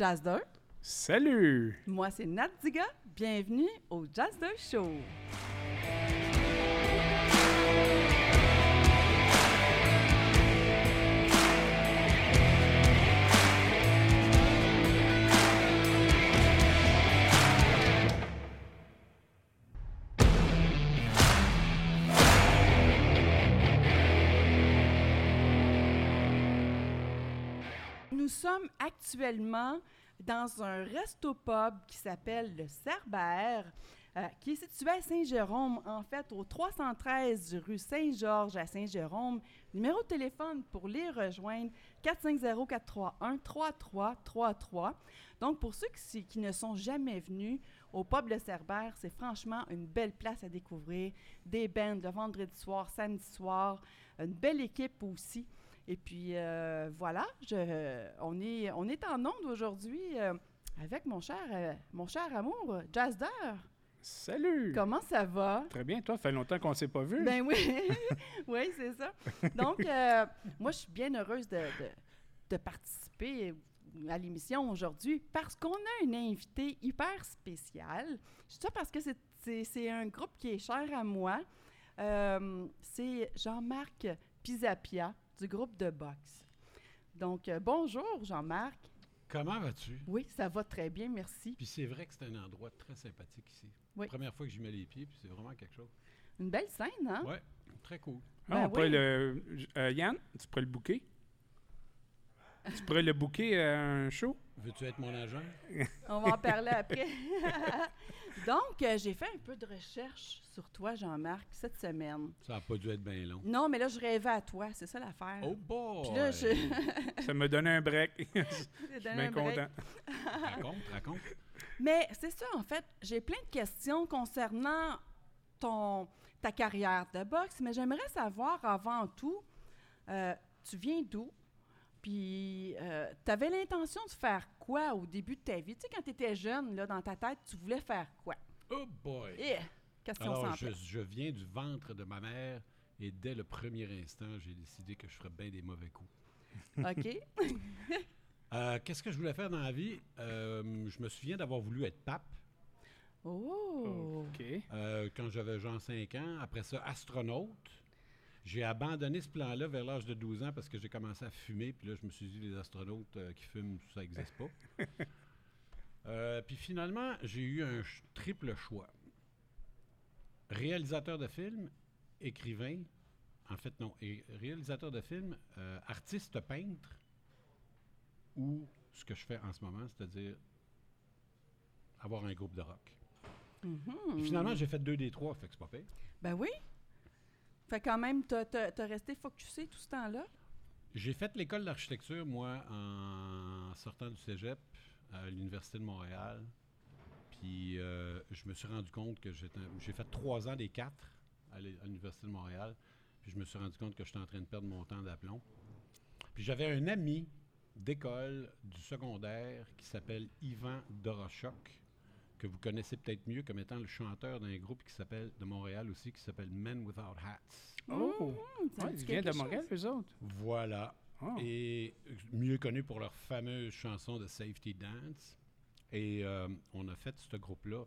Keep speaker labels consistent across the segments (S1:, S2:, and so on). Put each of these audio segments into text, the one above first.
S1: Jazzer.
S2: Salut!
S1: Moi, c'est Nat Diga. Bienvenue au Jazzer Show. Actuellement dans un resto-pub qui s'appelle le Cerbère, euh, qui est situé à Saint-Jérôme, en fait, au 313 rue Saint-Georges à Saint-Jérôme. Numéro de téléphone pour les rejoindre, 450-431-3333. Donc, pour ceux qui, ne sont jamais venus au pub Le Cerbère, c'est franchement une belle place à découvrir. Des bands le vendredi soir, samedi soir, une belle équipe aussi. Et puis euh, voilà, je, on, est, on est en onde aujourd'hui euh, avec mon cher, euh, mon cher amour, Jazzer.
S2: Salut!
S1: Comment ça va?
S2: Très bien, toi, ça fait longtemps qu'on ne s'est pas vu.
S1: Ben oui, oui, c'est ça. Donc, moi, je suis bien heureuse de, de- de participer à l'émission aujourd'hui parce qu'on a une invitée hyper spéciale. Je dis ça parce que c'est- un groupe qui est cher à moi. C'est Jean-Marc Pisapia du groupe de boxe. Donc, euh, bonjour Jean-Marc.
S3: Comment vas-tu?
S1: Oui, ça va très bien, merci.
S3: Puis c'est vrai que c'est un endroit très sympathique ici.
S1: Oui.
S3: Première fois que j'y mets les pieds, puis c'est vraiment quelque chose.
S1: Une belle scène, hein?
S3: Ouais, très cool.
S2: Ah,
S1: Ben
S2: on pourrait
S1: oui.
S2: le. euh, Yann, tu pourrais le booker? tu pourrais le booker à un show?
S3: Veux-tu être mon agent?
S1: On va en parler après. Donc, euh, j'ai fait un peu de recherche sur toi, Jean-Marc, cette semaine.
S3: Ça n'a pas dû être bien long.
S1: Non, mais là, je rêvais à toi, c'est ça l'affaire.
S3: Oh boy!
S1: Puis là, je...
S2: Ça me donnait un break. Je
S1: je
S2: suis bien content.
S3: Raconte, raconte.
S1: Mais c'est ça, en fait, j'ai plein de questions concernant ton, ta carrière de boxe, mais j'aimerais savoir avant tout, euh, tu viens d'où? Puis, tu avais l'intention de faire quoi au début de ta vie? Tu sais, quand tu étais jeune, là, dans ta tête, tu voulais faire quoi?
S3: Oh boy!
S1: Eh, question
S3: Alors,
S1: sans
S3: je, je viens du ventre de ma mère et dès le premier instant, j'ai décidé que je ferais bien des mauvais coups.
S1: OK.
S3: Euh, Qu'est-ce que je voulais faire dans la vie? Euh, je me souviens d'avoir voulu être pape
S1: Oh!
S2: OK.
S3: euh, quand j'avais genre 5 ans. Après ça, astronaute. J'ai abandonné ce plan-là vers l'âge de 12 ans parce que j'ai commencé à fumer. Puis là, je me suis dit, les astronautes euh, qui fument, ça n'existe pas. Euh, puis finalement, j'ai eu un ch- triple choix. Réalisateur de films, écrivain, en fait non, et réalisateur de films, euh, artiste peintre, ou ce que je fais en ce moment, c'est-à-dire avoir un groupe de rock. Puis
S1: Mhm.
S3: finalement, j'ai fait deux des trois, fait que c'est pas pire.
S1: Ben oui. Fait quand même, t'as as, resté focusé tout ce temps-là?
S3: J'ai fait l'école d'architecture, moi, en sortant du cégep à l'Université de Montréal. Puis euh, je me suis rendu compte que j'étais. J'ai fait trois ans des quatre à l'Université de Montréal. Puis je me suis rendu compte que j'étais en train de perdre mon temps d'aplomb. Puis j'avais un ami d'école du secondaire qui s'appelle Yvan Dorochoc, que vous connaissez peut-être mieux comme étant le chanteur d'un groupe qui s'appelle de Montréal aussi, qui s'appelle Men Without Hats.
S2: Oh! Ouais,
S1: dit
S2: ils viennent de Montréal,
S1: chose.
S2: eux autres.
S3: Voilà.
S2: Oh.
S3: et euh, mieux connu pour leur fameuse chanson de Safety Dance. Et euh, on a fait ce groupe-là.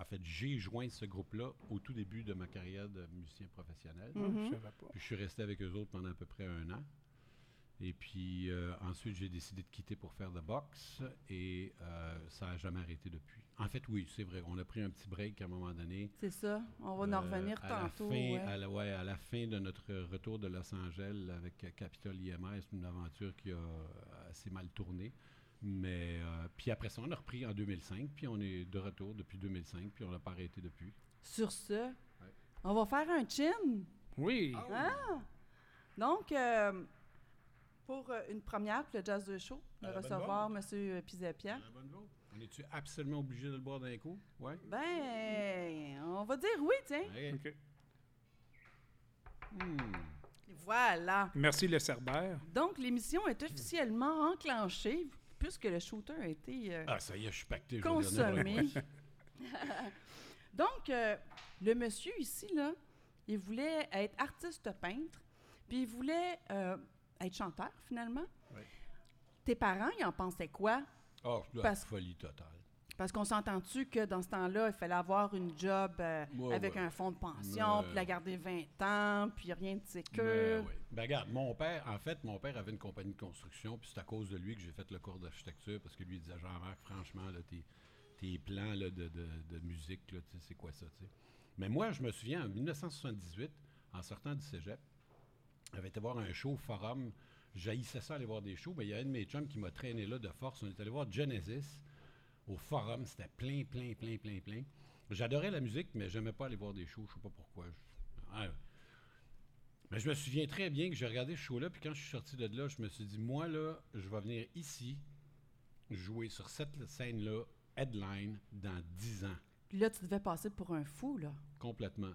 S3: En fait, j'ai joint ce groupe-là au tout début de ma carrière de musicien professionnel.
S1: Mhm.
S2: Je savais pas.
S3: Puis je suis resté avec eux autres pendant à peu près un an. Et puis euh, ensuite, j'ai décidé de quitter pour faire de boxe et euh, ça n'a jamais arrêté depuis. En fait, oui, c'est vrai. On a pris un petit break à un moment donné.
S1: C'est ça. On va en
S3: Euh,
S1: revenir
S3: à la
S1: tantôt.
S3: fin-
S1: ouais.
S3: à, la, ouais, à la fin de notre retour de Los Angeles avec Capitol IMR, c'est une aventure qui a assez mal tourné. Mais euh, puis après ça, on a repris en 2005, puis on est de retour depuis 2005, puis on n'a pas arrêté depuis.
S1: Sur ce, on va faire un chin?
S2: Oui!
S1: Ah! Donc, euh, pour euh, une première, pour le Jazz de Show, de recevoir M. Pisapia.
S3: On est-tu absolument obligé de le boire d'un coup? Ouais.
S1: Ben, on va dire oui, tiens.
S2: OK.
S3: Hmm.
S1: Voilà.
S2: Merci, le Cerbère.
S1: Donc, l'émission est officiellement enclenchée puisque le shooter a été euh,
S3: Ah, ça y est, je suis pacté. je
S1: consommé.
S3: quoi.
S1: Donc, euh, le monsieur ici, là, il voulait être artiste peintre, puis il voulait euh, être chanteur, finalement.
S3: Oui.
S1: Tes parents, ils en pensaient quoi?
S3: Oh, la
S1: Parce-
S3: folie totale.
S1: Parce qu'on s'entend-tu que dans ce temps-là, il fallait avoir une job euh,
S3: Ouais,
S1: avec
S3: ouais.
S1: un fonds de pension, puis la garder 20 ans, puis rien de sécure.
S3: oui. Ben, regarde, mon père, en fait, mon père avait une compagnie de construction, puis c'est à cause de lui que j'ai fait le cours d'architecture, parce que lui il disait Jean-Marc, franchement, là, tes, tes plans là, de, de- de musique, c'est quoi ça. Mais moi, je me souviens, en 1978, en sortant du cégep, j'avais été voir un show forum. J'haïssais ça aller voir des shows, mais il y a un de mes chums qui m'a traîné là de force. On est allé voir Genesis au forum. C'était plein, plein, plein, plein, plein. J'adorais la musique, mais j'aimais pas aller voir des shows. Je sais pas pourquoi. Je- Ah, mais je me souviens très bien que j'ai regardé ce show-là, puis quand je suis sorti de là, je me suis dit, moi, là, je vais venir ici jouer sur cette scène-là, headline, dans 10 ans,
S1: Puis là, tu devais passer pour un fou, là,
S3: complètement.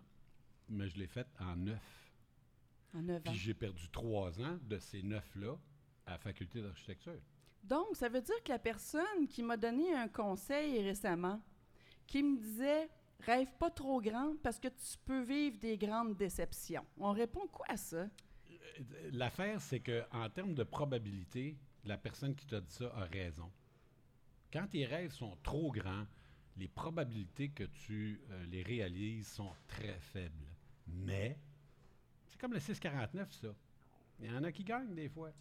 S3: Mais je l'ai fait en neuf.
S1: En 9 ans.
S3: Puis j'ai perdu trois ans de ces neuf-là à la faculté d'architecture.
S1: Donc, ça veut dire que la personne qui m'a donné un conseil récemment, qui me disait rêve pas trop grand parce que tu peux vivre des grandes déceptions. On répond quoi à ça?
S3: Euh, L'affaire, c'est que en termes de probabilité, la personne qui t'a dit ça a raison. Quand tes rêves sont trop grands, les probabilités que tu euh, les réalises sont très faibles. Mais comme le 649, ça. Il y en a qui gagnent des fois.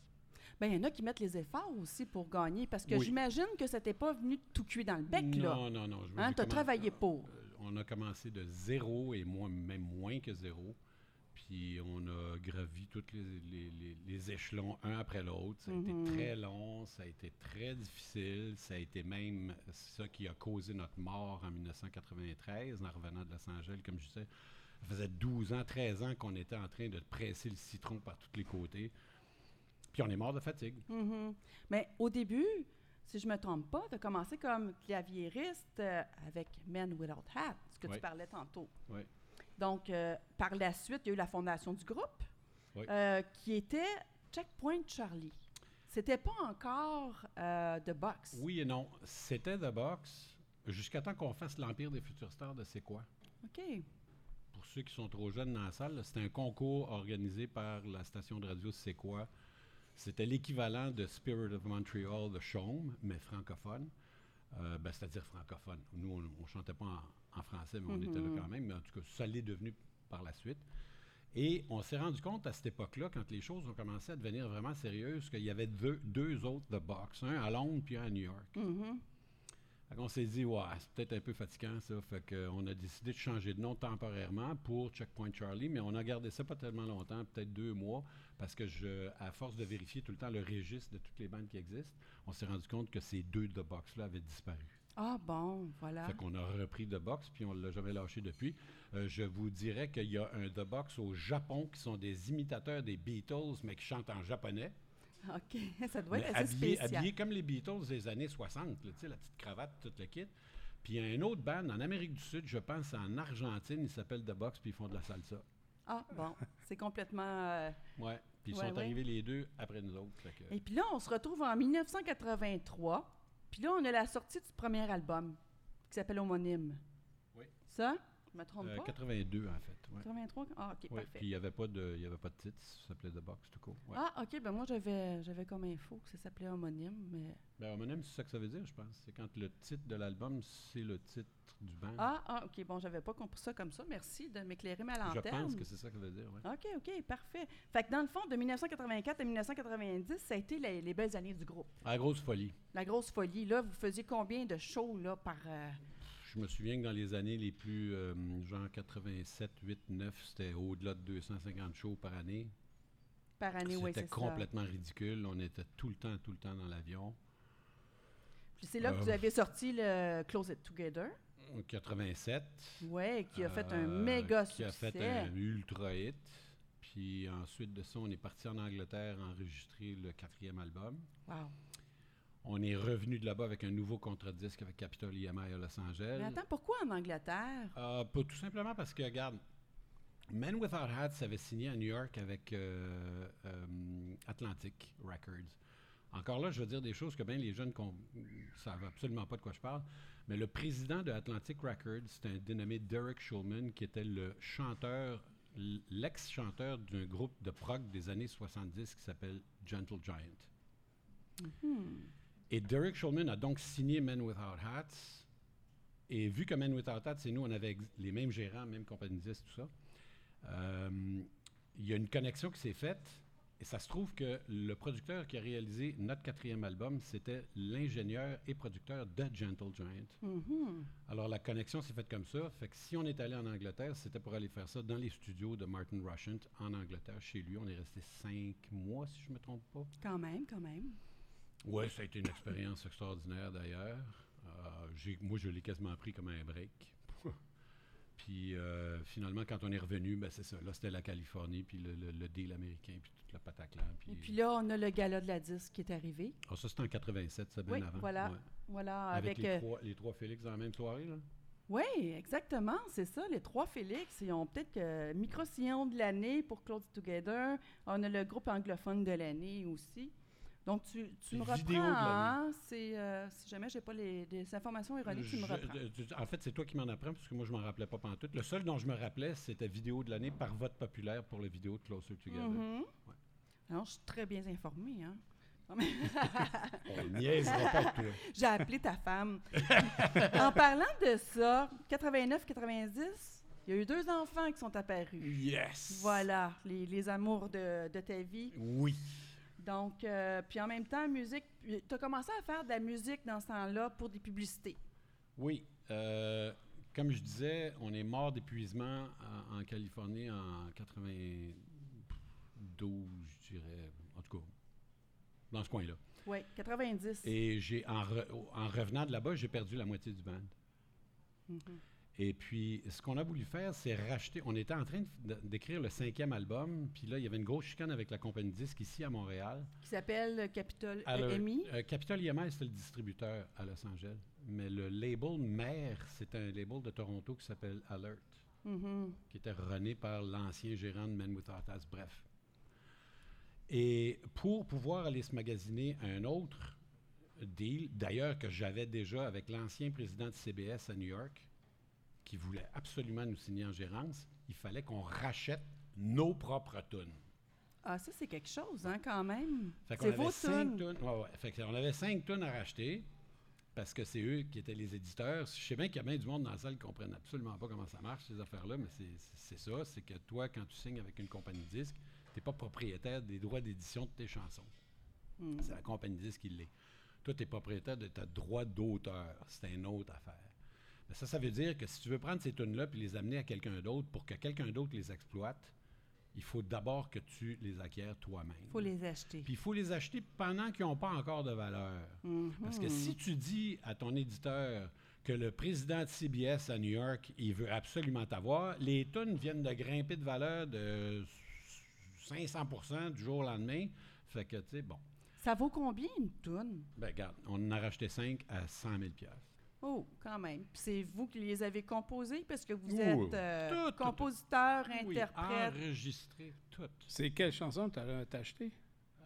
S1: Bien, il y en a qui mettent les efforts aussi pour gagner parce que
S3: Oui.
S1: j'imagine que ça t'est pas venu tout cuit dans le bec, là.
S3: non, non, non.
S1: Hein,
S3: commen-
S1: travaillé pour.
S3: Euh, on a commencé de zéro et moi, même moins que zéro. Puis on a gravi tous les, les- les- les échelons un après l'autre. Ça a
S1: Mhm.
S3: été très long, ça a été très difficile. Ça a été même ça qui a causé notre mort en 1993 en revenant de Los Angeles. Comme je disais, ça faisait 12 ans, 13 ans qu'on était en train de presser le citron par tous les côtés. Puis on est mort de fatigue.
S1: Mhm. Mais au début, si je me trompe pas, tu as commencé comme claviériste euh, avec Men Without Hat, ce que
S3: Oui.
S1: tu parlais tantôt.
S3: Oui.
S1: Donc, euh, par la suite, il y a eu la fondation du groupe,
S3: Oui.
S1: euh, qui était Checkpoint Charlie. C'était pas encore de boxe.
S3: Oui et non. C'était The Box jusqu'à temps qu'on fasse l'Empire des futurs stars de C'est quoi?
S1: OK.
S3: Ceux qui sont trop jeunes dans la salle, c'était un concours organisé par la station de radio C'est quoi? C'était l'équivalent de Spirit of Montreal de Chaume, mais francophone. Euh, ben, C'est-à-dire francophone. Nous, on ne chantait pas en, en français, mais on était là
S1: Mhm.
S3: quand même. Mais en tout cas, ça l'est devenu par la suite. Et on s'est rendu compte à cette époque-là, quand les choses ont commencé à devenir vraiment sérieuses, qu'il y avait deux, deux autres de boxe, un à Londres puis un à New York.
S1: Mhm.
S3: Qu'on s'est dit, ouais, c'est peut-être un peu fatigant ça. Fait qu'on a décidé de changer de nom temporairement pour Checkpoint Charlie, mais on a gardé ça pas tellement longtemps, peut-être deux mois, parce que je, à force de vérifier tout le temps le registre de toutes les bandes qui existent, on s'est rendu compte que ces deux The Box-là avaient disparu.
S1: Ah bon, voilà.
S3: Fait qu'on a repris The Box, puis on l'a jamais lâché depuis. Euh, je vous dirais qu'il y a un The Box au Japon qui sont des imitateurs des Beatles, mais qui chantent en japonais.
S1: OK, ça doit être assez
S3: habillé,
S1: spécial.
S3: habillé comme les Beatles des années 60, là, tu sais, la petite cravate, tout le kit. Puis il y a un autre band en Amérique du Sud, je pense en Argentine, il s'appelle The Box, puis ils font de la salsa.
S1: Ah bon, c'est complètement... euh,
S3: Ouais. Puis ils
S1: Ouais,
S3: sont
S1: ouais.
S3: arrivés les deux après nous autres. que-
S1: Et puis là, on se retrouve en 1983. Puis là, on a la sortie du premier album qui s'appelle Homonyme.
S3: Oui.
S1: Ça? Je me trompe
S3: Euh,
S1: pas?
S3: 82 en fait. Ouais.
S1: 83? Ah, OK,
S3: Ouais,
S1: parfait.
S3: Puis il n'y avait, pas de- y avait pas de titre, ça s'appelait The Box, tout court. Ouais.
S1: Ah, OK, ben moi, j'avais, j'avais comme info que ça s'appelait Homonyme, mais...
S3: Ben, homonyme, c'est ça que ça veut dire, je pense. C'est quand le titre de l'album, c'est le titre du band.
S1: Ah, ah, OK, bon, j'avais pas compris ça comme ça. Merci de m'éclairer ma
S3: je
S1: lanterne.
S3: pense que c'est ça que ça veut dire, ouais.
S1: OK, OK, parfait. Fait que dans le fond, de 1984 à 1990, ça a été les, les belles années du groupe.
S3: La grosse folie.
S1: La grosse folie. Là, vous faisiez combien de shows là, par... euh,
S3: Je me souviens que dans les années les plus, euh, genre 87, 8, 9, c'était au-delà de 250 shows par année.
S1: par année? Oui,
S3: C'était
S1: c'est ça.
S3: complètement ridicule. On était tout le temps, tout le temps dans l'avion.
S1: Puis c'est là que
S3: Euh,
S1: vous avez sorti le Close It Together.
S3: En 87.
S1: Ouais, qui a fait un
S3: euh,
S1: méga
S3: Qui a
S1: succès.
S3: fait un ultra hit. Puis ensuite de ça, on est parti en Angleterre enregistrer le quatrième album.
S1: Wow.
S3: On est revenu de là-bas avec un nouveau contre-disque avec Capitol EMI à Los Angeles.
S1: Mais attends, pourquoi en Angleterre?
S3: Euh, pas tout simplement parce que, regarde, Men Without Hats avait signé à New York avec euh, euh, Atlantic Records. Encore là, je veux dire des choses que bien les jeunes ne savent absolument pas de quoi je parle. Mais le président de Atlantic Records, c'était un dénommé Derek Schulman, qui était le chanteur, l'ex-chanteur d'un groupe de prog des années 70 qui s'appelle Gentle Giant.
S1: Hmm.
S3: Et Derek Shulman a donc signé Men Without Hats. Et vu que Men Without Hats, c'est nous, on avait les mêmes gérants, même compagnie tout ça, euh, il y a une connexion qui s'est faite. Et ça se trouve que le producteur qui a réalisé notre quatrième album, c'était l'ingénieur et producteur de Gentle Giant.
S1: Mhm.
S3: Alors la connexion s'est faite comme ça. Fait que si on est allé en Angleterre, c'était pour aller faire ça dans les studios de Martin Rushent en Angleterre, chez lui. On est resté cinq mois, si je ne me trompe pas.
S1: Quand même, quand même.
S3: Oui, ça a été une expérience extraordinaire d'ailleurs. Euh, moi, je l'ai quasiment pris comme un break. puis euh, finalement, quand on est revenu, ben, c'est ça. Là, c'était la Californie, puis le, le- le deal américain, puis toute la pataclan. Puis,
S1: Et puis là, on a le gala de la disque qui est arrivé.
S3: Ah, ça, c'était en 87, c'est bien
S1: Oui,
S3: avant.
S1: voilà.
S3: Ouais.
S1: Voilà,
S3: Avec,
S1: avec.
S3: les,
S1: euh,
S3: trois, les trois Félix dans la même soirée. Là.
S1: Oui, exactement, c'est ça. Les trois Félix, ils ont peut-être que micro-sillon de l'année pour Close Together. On a le groupe anglophone de l'année aussi. Donc, tu, tu me
S3: Vidéo de
S1: reprends,
S3: l'année.
S1: hein? C'est, euh, si jamais j'ai pas les, informations erronées, tu me reprends.
S3: en fait, c'est toi qui m'en apprends, parce que moi, je m'en rappelais pas pantoute. Le seul dont je me rappelais, c'était vidéo de l'année par vote populaire pour la vidéo de Closer Together.
S1: Mhm. Alors, je suis très bien informée, hein? J'ai appelé ta femme. en parlant de ça, 89-90, il y a eu deux enfants qui sont apparus.
S3: Yes!
S1: Voilà, les, les amours de, de ta vie.
S3: Oui.
S1: Donc, euh, puis en même temps, musique, tu as commencé à faire de la musique dans ce temps-là pour des publicités.
S3: Oui. euh, comme je disais, on est mort d'épuisement en, en Californie en 92, je dirais. En tout cas, dans ce coin-là.
S1: Oui, 90.
S3: Et j'ai en, re- en revenant de là-bas, j'ai perdu la moitié du band.
S1: Mhm.
S3: Et puis, ce qu'on a voulu faire, c'est racheter. On était en train d'écrire le cinquième album, puis là, il y avait une grosse chicane avec la compagnie disque ici à Montréal.
S1: Qui s'appelle Capitol EMI.
S3: euh, Capitol EMI, c'était le distributeur à Los Angeles. Mais le label mère, c'est un label de Toronto qui s'appelle Alert,
S1: Mhm.
S3: qui était runné par l'ancien gérant de Men Without Us. Bref. Et pour pouvoir aller se magasiner un autre deal, d'ailleurs que j'avais déjà avec l'ancien président de CBS à New York, qui voulait absolument nous signer en gérance, il fallait qu'on rachète nos propres tunes.
S1: Ah, ça, c'est quelque chose, hein, quand même.
S3: Fait qu'on
S1: C'est
S3: avait
S1: vos
S3: cinq
S1: tunes.
S3: tonnes. Ouais, ouais. Fait qu'on avait cinq tonnes à racheter parce que c'est eux qui étaient les éditeurs. Je sais bien qu'il y a bien du monde dans la salle qui ne comprennent absolument pas comment ça marche, ces affaires-là, mais c'est- ça. C'est que toi, quand tu signes avec une compagnie de disques, tu n'es pas propriétaire des droits d'édition de tes chansons.
S1: Hmm.
S3: C'est la compagnie de disques qui l'est. Toi, tu es propriétaire de ta droit d'auteur. C'est une autre affaire. Mais ça, ça veut dire que si tu veux prendre ces tunes-là et les amener à quelqu'un d'autre pour que quelqu'un d'autre les exploite, il faut d'abord que tu les acquières toi-même.
S1: Il faut les acheter.
S3: Puis il faut les acheter pendant qu'ils n'ont pas encore de valeur.
S1: Mhm.
S3: Parce que si tu dis à ton éditeur que le président de CBS à New York, il veut absolument t'avoir, les tonnes viennent de grimper de valeur de 500% du jour au lendemain. Fait que, tu sais, bon.
S1: Ça vaut combien une toune?
S3: Ben, regarde, on en a racheté 5 à 100 000
S1: Oh, quand même. Puis c'est vous qui les avez composés parce que vous
S3: Oui.
S1: êtes euh,
S3: Tout, tout, tout.
S1: compositeur,
S3: Oui,
S1: interprète.
S3: enregistré, tout.
S2: C'est quelle chanson t'as as acheté?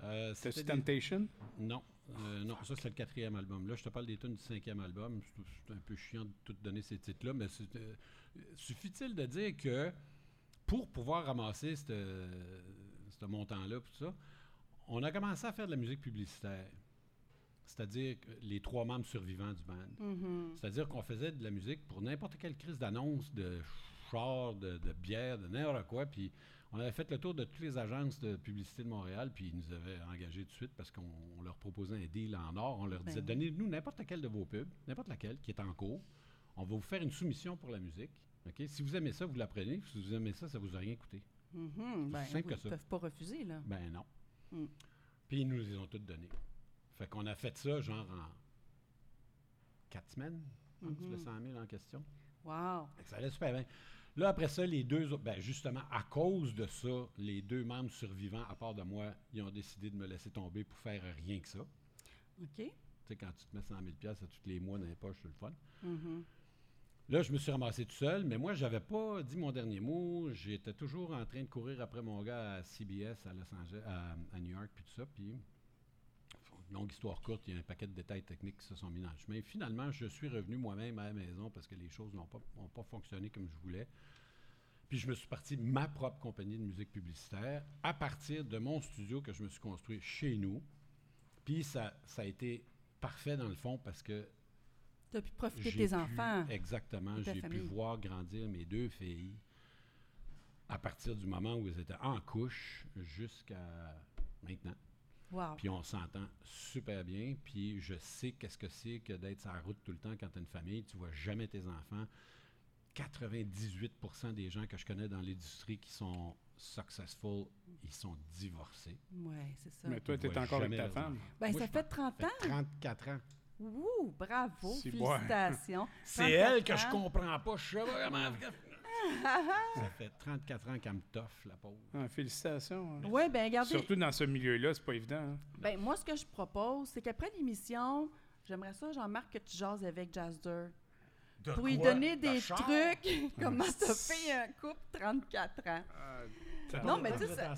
S3: Euh, c'était des-
S2: Temptation?
S3: Non, euh, non, ça c'est le quatrième album. Là, je te parle des tunes du cinquième album. C'est un peu chiant de tout donner ces titres-là, mais c'est, euh, suffit-il de dire que pour pouvoir ramasser ce montant-là, ça, on a commencé à faire de la musique publicitaire. C'est-à-dire les trois membres survivants du band.
S1: Mhm.
S3: C'est-à-dire qu'on faisait de la musique pour n'importe quelle crise d'annonce, de char, de, de bière, de n'importe quoi. Puis on avait fait le tour de toutes les agences de publicité de Montréal, puis ils nous avaient engagés tout de suite parce qu'on on leur proposait un deal en or. On leur disait
S1: Ben.
S3: donnez-nous n'importe quelle de vos pubs, n'importe laquelle qui est en cours. On va vous faire une soumission pour la musique. Si vous aimez ça, vous la prenez. Si vous aimez ça, ça vous a rien coûté.
S1: Mhm. Ben,
S3: simple que ça.
S1: Ils peuvent pas refuser, là.
S3: Ben non.
S1: Mm.
S3: Puis ils nous les ont toutes données. Fait qu'on a fait ça genre en quatre semaines, pense,
S1: Mhm.
S3: le 100 000 en question.
S1: Wow.
S3: Fait que Ça allait super bien. Là, après ça, les deux autres, ben justement, à cause de ça, les deux membres survivants, à part de moi, ils ont décidé de me laisser tomber pour faire rien que ça.
S1: OK.
S3: Tu sais, quand tu te mets 100 000 piastres à tous les mois dans les poches, c'est le fun.
S1: Mhm.
S3: Là, je me suis ramassé tout seul, mais moi, j'avais pas dit mon dernier mot. J'étais toujours en train de courir après mon gars à CBS, à Los Angeles, à, à New York, puis tout ça. Puis, longue histoire courte, il y a un paquet de détails techniques qui se sont mis dans le chemin. Finalement, je suis revenu moi-même à la maison parce que les choses n'ont pas, ont pas fonctionné comme je voulais. Puis je me suis parti ma propre compagnie de musique publicitaire à partir de mon studio que je me suis construit chez nous. Puis ça, ça a été parfait dans le fond parce que
S1: Tu as pu profiter de tes
S3: pu-
S1: enfants.
S3: Exactement. J'ai pu voir grandir mes deux filles à partir du moment où elles étaient en couche jusqu'à maintenant.
S1: Wow.
S3: Puis on s'entend super bien. Puis je sais qu'est-ce que c'est que d'être sur la route tout le temps quand tu as une famille. Tu vois jamais tes enfants. 98% des gens que je connais dans l'industrie qui sont successful, ils sont divorcés.
S1: Oui, c'est ça.
S2: Mais toi, tu es encore avec ta femme?
S1: Ben,
S3: Moi,
S1: ça fait 30
S3: Ça
S1: ans.
S3: fait 34 ans.
S1: Ouh, bravo, félicitations.
S3: C'est
S1: 34
S3: elle que je comprends pas. Je sais pas comment. Ça fait 34 ans qu'elle me toffe, la pauvre.
S2: Ah, félicitations. hein.
S1: Oui, bien, regardez.
S2: Surtout dans ce milieu-là, c'est pas évident. hein.
S1: Ben, moi, ce que je propose, c'est qu'après l'émission, j'aimerais ça, Jean-Marc, que tu jases avec Jazzer.
S3: De
S1: Pour lui donner
S3: De
S1: des trucs, comment t'as fait un couple 34 ans. Non, mais tu sais, ça-?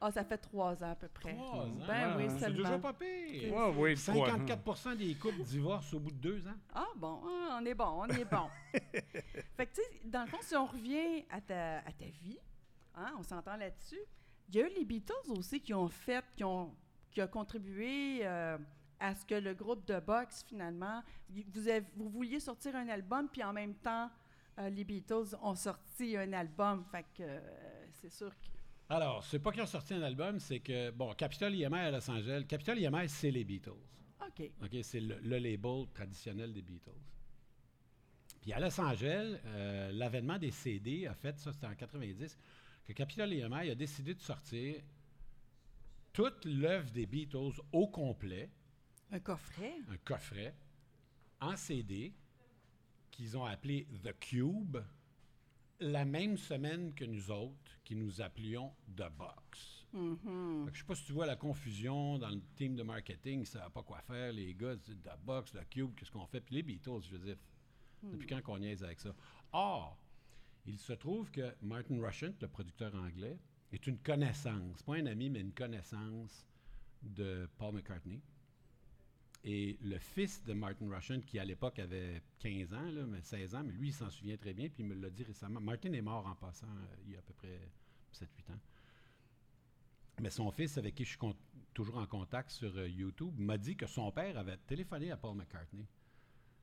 S1: Ah, ça fait trois ans à peu près.
S3: Trois ans?
S1: Ben oui,
S2: c'est
S3: déjà pas pire.
S2: Ouais, oui, trois.
S3: 54% des couples divorcent au bout de deux ans.
S1: Ah bon, ah, on est bon, on est bon. fait que tu sais, dans le fond, si on revient à ta, à ta vie, hein, on s'entend là-dessus, il y a eu les Beatles aussi qui ont fait, qui ont, qui ont contribué euh, à ce que le groupe de boxe, finalement, vous, avez- vous vouliez sortir un album, puis en même temps, euh, les Beatles ont sorti un album. Fait que euh, c'est sûr que...
S3: Alors, c'est pas qu'ils ont sorti un album, c'est que, bon, Capitol IMI à Los Angeles, Capitol IMI, c'est les Beatles.
S1: OK.
S3: OK, c'est le, le label traditionnel des Beatles. Puis à Los Angeles, euh, l'avènement des CD a fait, ça c'était en 90, que Capitol EMI a décidé de sortir toute l'œuvre des Beatles au complet,
S1: Un coffret?
S3: un coffret, en CD, qu'ils ont appelé The Cube, la même semaine que nous autres, qui nous appelions The Box.
S1: Mhm.
S3: Que je sais pas si tu vois la confusion dans le team de marketing, ils ne pas quoi faire, les gars, The Box, The Cube, qu'est-ce qu'on fait? Puis les Beatles, je veux dire, depuis quand qu'on niaise avec ça? Or, il se trouve que Martin Rushent, le producteur anglais, est une connaissance, pas un ami, mais une connaissance de Paul McCartney. Et le fils de Martin Rushent, qui à l'époque avait 15 ans, là, mais 16 ans, mais lui, il s'en souvient très bien, puis il me l'a dit récemment. Martin est mort en passant euh, il y a à peu près 7-8 ans. Mais son fils, avec qui je suis toujours en contact sur euh, YouTube, m'a dit que son père avait téléphoné à Paul McCartney.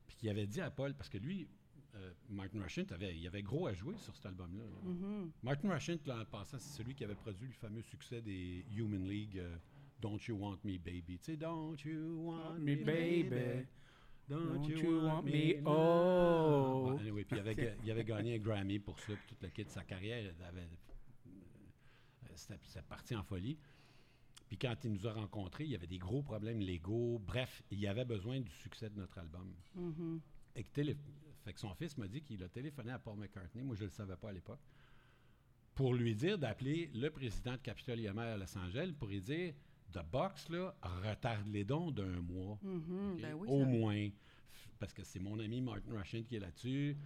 S3: Puis qu'il avait dit à Paul, parce que lui, euh, Martin Rushent, avait, il avait gros à jouer sur cet album-là. là.
S1: Mhm.
S3: Martin Rushent, en passant, c'est celui qui avait produit le fameux succès des Human League, Don't You Want Me Baby? Tu sais, Don't You Want
S2: Me baby?
S3: Baby? Don't,
S2: Don't
S3: you,
S2: you
S3: want,
S2: want
S3: me,
S2: oh.
S3: Bon, anyway, puis il avait, ga- il avait gagné un Grammy pour ça, puis toute la kit de sa carrière, euh, c'était parti en folie. Puis quand il nous a rencontrés, il y avait des gros problèmes légaux. Bref, il avait besoin du succès de notre album.
S1: Mhm.
S3: Et que télé- fait que son fils m'a dit qu'il a téléphoné à Paul McCartney, moi je ne le savais pas à l'époque, pour lui dire d'appeler le président de Capitol IMR à Los Angeles pour lui dire The Box, là, retarde les dons d'un mois.
S1: Mhm.
S3: OK?
S1: Ben oui,
S3: Au
S1: ça-
S3: moins. Parce que c'est mon ami Martin Rushent qui est là-dessus.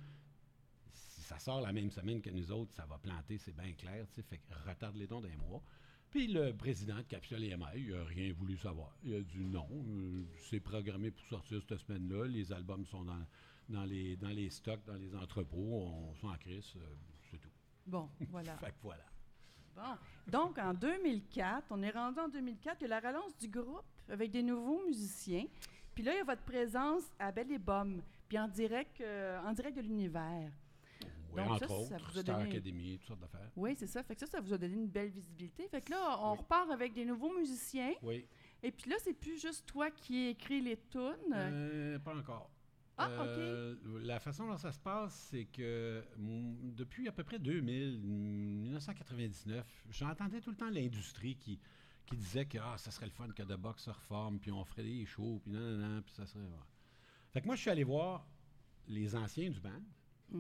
S3: Si ça sort la même semaine que nous autres, ça va planter, c'est bien clair. Fait que retarde les dons d'un mois. Puis le président de Capitol EMI, il n'a rien voulu savoir. Il a dit non, euh, c'est programmé pour sortir cette semaine-là. Les albums sont dans, dans, les, dans les stocks, dans les entrepôts. On s'en crisse, euh, c'est tout.
S1: Bon, voilà.
S3: Fait que voilà.
S1: Bon. Donc, en 2004, on est rendu en 2004, il y a la relance du groupe avec des nouveaux musiciens. Puis là, il y a votre présence à Belle et Bomme, puis en direct, euh, en direct de l'univers.
S3: Oui,
S1: Donc
S3: entre
S1: ça,
S3: autres,
S1: ça vous a
S3: Star
S1: donné-
S3: Academy, toutes sortes d'affaires.
S1: Oui, c'est ça. Fait que ça, ça vous a donné une belle visibilité. Fait que là, on
S3: Oui.
S1: repart avec des nouveaux musiciens.
S3: Oui.
S1: Et puis là, c'est plus juste toi qui écris les tunes.
S3: Euh, pas encore.
S1: Ah,
S3: Euh, La façon dont ça se passe, c'est que mm, depuis à peu près 2000, mm, 1999, j'entendais tout le temps l'industrie qui, qui disait que ah, ça serait le fun que The Box se reforme, puis on ferait des shows, puis non, non, non, puis ça serait. Fait que moi, je suis allé voir les anciens du band,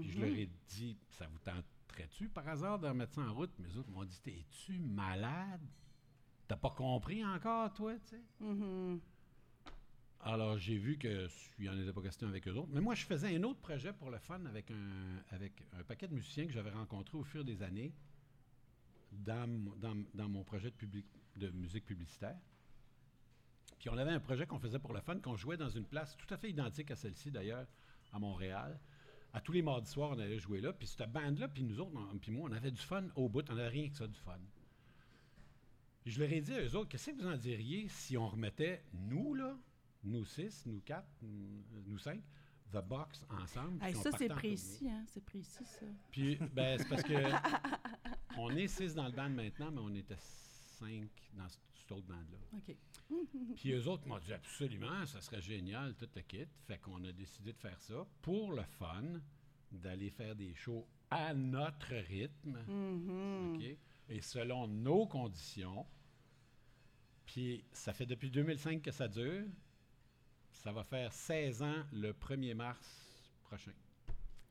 S3: puis je
S1: Mhm.
S3: leur ai dit ça vous tenterait-tu par hasard de remettre ça en route? Mais les autres m'ont dit T'es-tu malade? T'as pas compris encore, toi, tu sais?
S1: Mhm.
S3: Alors, j'ai vu que il n'y en était pas question avec eux autres. Mais moi, je faisais un autre projet pour le fun avec un, avec un paquet de musiciens que j'avais rencontrés au fur des années dans, dans, dans mon projet de, musique publicitaire. Puis on avait un projet qu'on faisait pour le fun, qu'on jouait dans une place tout à fait identique à celle-ci, d'ailleurs, à Montréal. À tous les mardis soirs, on allait jouer là. Puis cette bande-là, puis nous autres, puis moi, on avait du fun au bout. On n'avait rien que ça, du fun. Je leur ai dit à eux autres, qu'est-ce que vous en diriez si on remettait, nous, là, nous six, nous quatre, nous cinq, The Box ensemble.
S1: Hey, ça, c'est précis, hein? C'est précis, ça.
S3: Puis, ben, c'est parce que on est six dans le band maintenant, mais on était cinq dans ce- cet autre band-là.
S1: OK.
S3: Puis eux autres m'ont dit absolument, ça serait génial, tout le kit. Fait qu'on a décidé de faire ça pour le fun, d'aller faire des shows à notre rythme,
S1: Mhm.
S3: OK? Et selon nos conditions. Puis ça fait depuis 2005 que ça dure. Ça va faire 16 ans le 1er mars prochain.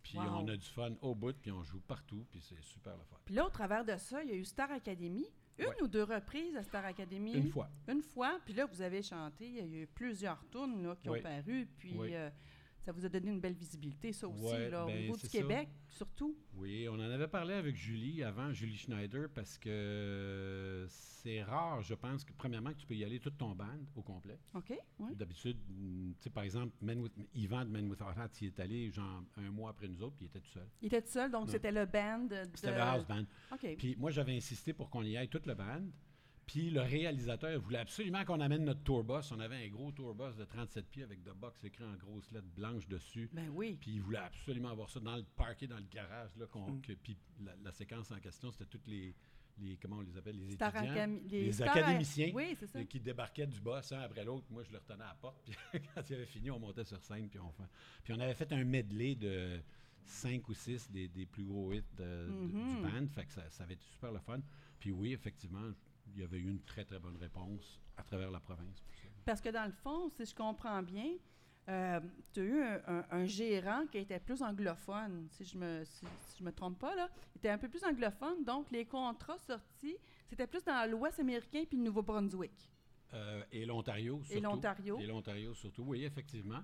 S3: Puis
S1: Wow.
S3: on a du fun au bout, puis on joue partout, puis c'est super le fun.
S1: Puis là, au travers de ça, il y a eu Star Academy. Une
S3: Ouais.
S1: ou deux reprises à Star Academy?
S3: Une fois.
S1: Une fois. Puis là, vous avez chanté. Il y a eu plusieurs tunes là, qui
S3: Oui.
S1: ont paru. Puis
S3: Oui.
S1: euh, ça vous a donné une belle visibilité, ça aussi,
S3: Ouais,
S1: là, au
S3: ben,
S1: niveau du
S3: ça.
S1: Québec, surtout.
S3: Oui, on en avait parlé avec Julie avant, Julie Schneider, parce que c'est rare, je pense, que premièrement, que tu peux y aller toute ton band au complet.
S1: OK? Oui.
S3: D'habitude, tu sais, par exemple, with, Yvan de Men with Our Hats, il est allé genre un mois après nous autres, puis il était tout seul.
S1: Il était tout seul, donc c'était le band de...
S3: C'était le house band.
S1: OK.
S3: Puis moi, j'avais insisté pour qu'on y aille toute le band. Puis le réalisateur voulait absolument qu'on amène notre tourbus. On avait un gros tourbus de 37 pieds avec The Box écrit en grosses lettres blanches dessus.
S1: Ben oui.
S3: Puis il voulait absolument avoir ça dans le parquet, dans le garage. Là, qu'on-
S2: Mm.
S3: que- puis la, la séquence en question, c'était toutes les, les. Comment on les appelle Les
S1: Star
S3: étudiants. Les académiciens.
S1: Oui, c'est ça.
S3: euh, qui débarquaient du boss un après l'autre. Moi, je le retenais à la porte. Puis quand il avait fini, on montait sur scène. Puis on, puis on avait fait un medley de cinq ou six des, des plus gros hits de- de- du
S1: Mhm.
S3: band. Fait que ça, ça avait été super le fun. Puis oui, effectivement, il y avait eu une très, très bonne réponse à travers la province.
S1: Parce que dans le fond, si je comprends bien, tu as eu un, un- un gérant qui était plus anglophone, si je me si, si je me trompe pas là, il était un peu plus anglophone, donc les contrats sortis, c'était plus dans l'Ouest américain puis le Nouveau-Brunswick
S3: Euh, et l'Ontario, surtout.
S1: et l'Ontario.
S3: Et l'Ontario surtout, oui, effectivement.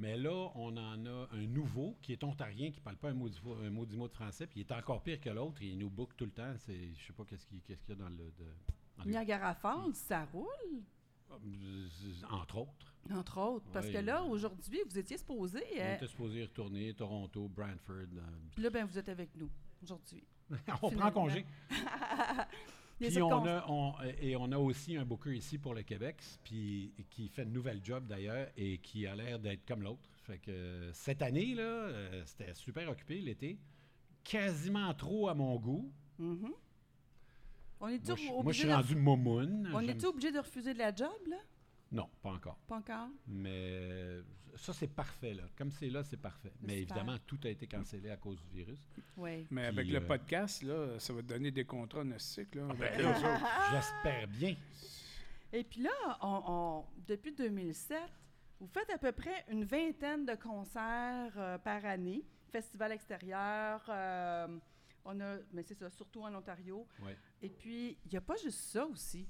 S3: Mais là, on en a un nouveau qui est ontarien, qui ne parle pas un mot, du, un mot du mot de français, puis il est encore pire que l'autre. Il nous book tout le temps. Je sais pas qu'est-ce qu'il, y a dans le... de- dans le-
S1: Niagara Falls, ça roule,
S3: entre autres.
S1: entre autres. Parce
S3: Ouais.
S1: que là, aujourd'hui, vous étiez supposé.
S3: On
S1: euh,
S3: était supposé retourner, Toronto, Brantford. euh,
S1: puis là, ben, vous êtes avec nous aujourd'hui.
S3: on prend congé.
S1: Les
S3: Puis on
S1: circon-
S3: a, on- et on a aussi un booker ici pour le Québec, puis qui fait une nouvelle job d'ailleurs et qui a l'air d'être comme l'autre. Fait que euh, cette année là, euh, c'était super occupé l'été, quasiment trop à mon goût.
S1: Mhm. On est-tu
S3: Moi, je, moi, je
S1: obligé,
S3: suis
S1: de,
S3: rendu momoun.
S1: on
S3: J'aime-
S1: est obligé de refuser de la job, là?
S3: Non, pas encore.
S1: Pas encore?
S3: Mais euh, ça c'est parfait là. Comme c'est là, c'est parfait. Mais
S1: Super.
S3: évidemment, tout a été cancellé à cause du virus.
S1: Oui.
S2: Mais
S3: Puis,
S2: avec le
S3: euh,
S2: podcast, là, ça va te donner des contrats gnostiques. Là, avec
S3: ben. J'espère bien.
S1: Et puis là, on, on- depuis 2007, vous faites à peu près une vingtaine de concerts euh, par année, festival extérieur. euh, on a, mais c'est ça, surtout en Ontario.
S3: Ouais.
S1: Et puis, il n'y a pas juste ça aussi.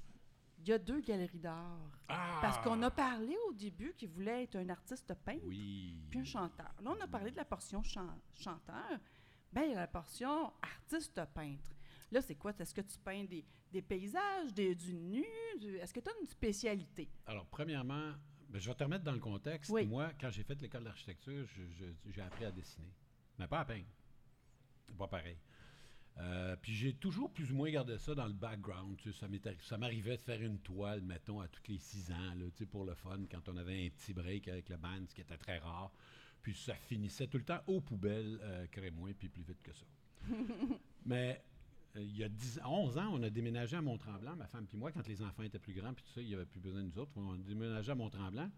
S1: Il y a deux galeries d'art.
S3: Ah!
S1: Parce qu'on a parlé au début qu'il voulait être un artiste peintre
S3: Oui.
S1: puis un chanteur. Là, on a parlé de la portion chan- chanteur. Bien, il y a la portion artiste peintre. Là, c'est quoi? Est-ce que tu peins des, des paysages, des, du nu? Est-ce que tu as une spécialité?
S3: Alors, premièrement, ben, je vais te remettre dans le contexte.
S1: Oui.
S3: Moi, quand j'ai fait l'école d'architecture, j'ai appris à dessiner. Mais pas à peindre. C'est pas pareil. Euh, puis j'ai toujours plus ou moins gardé ça dans le background. tu sais, ça m'arrivait de faire une toile, mettons, à tous les six ans, là, tu sais, pour le fun, quand on avait un petit break avec le band, ce qui était très rare. Puis ça finissait tout le temps aux poubelles, euh, moins, puis plus vite que ça. Mais euh, il y a 10, 11 ans, on a déménagé à Mont-Tremblant, ma femme puis moi, quand les enfants étaient plus grands, puis tout ça, il n'y avait plus besoin de nous autres. On a déménagé à Mont-Tremblant.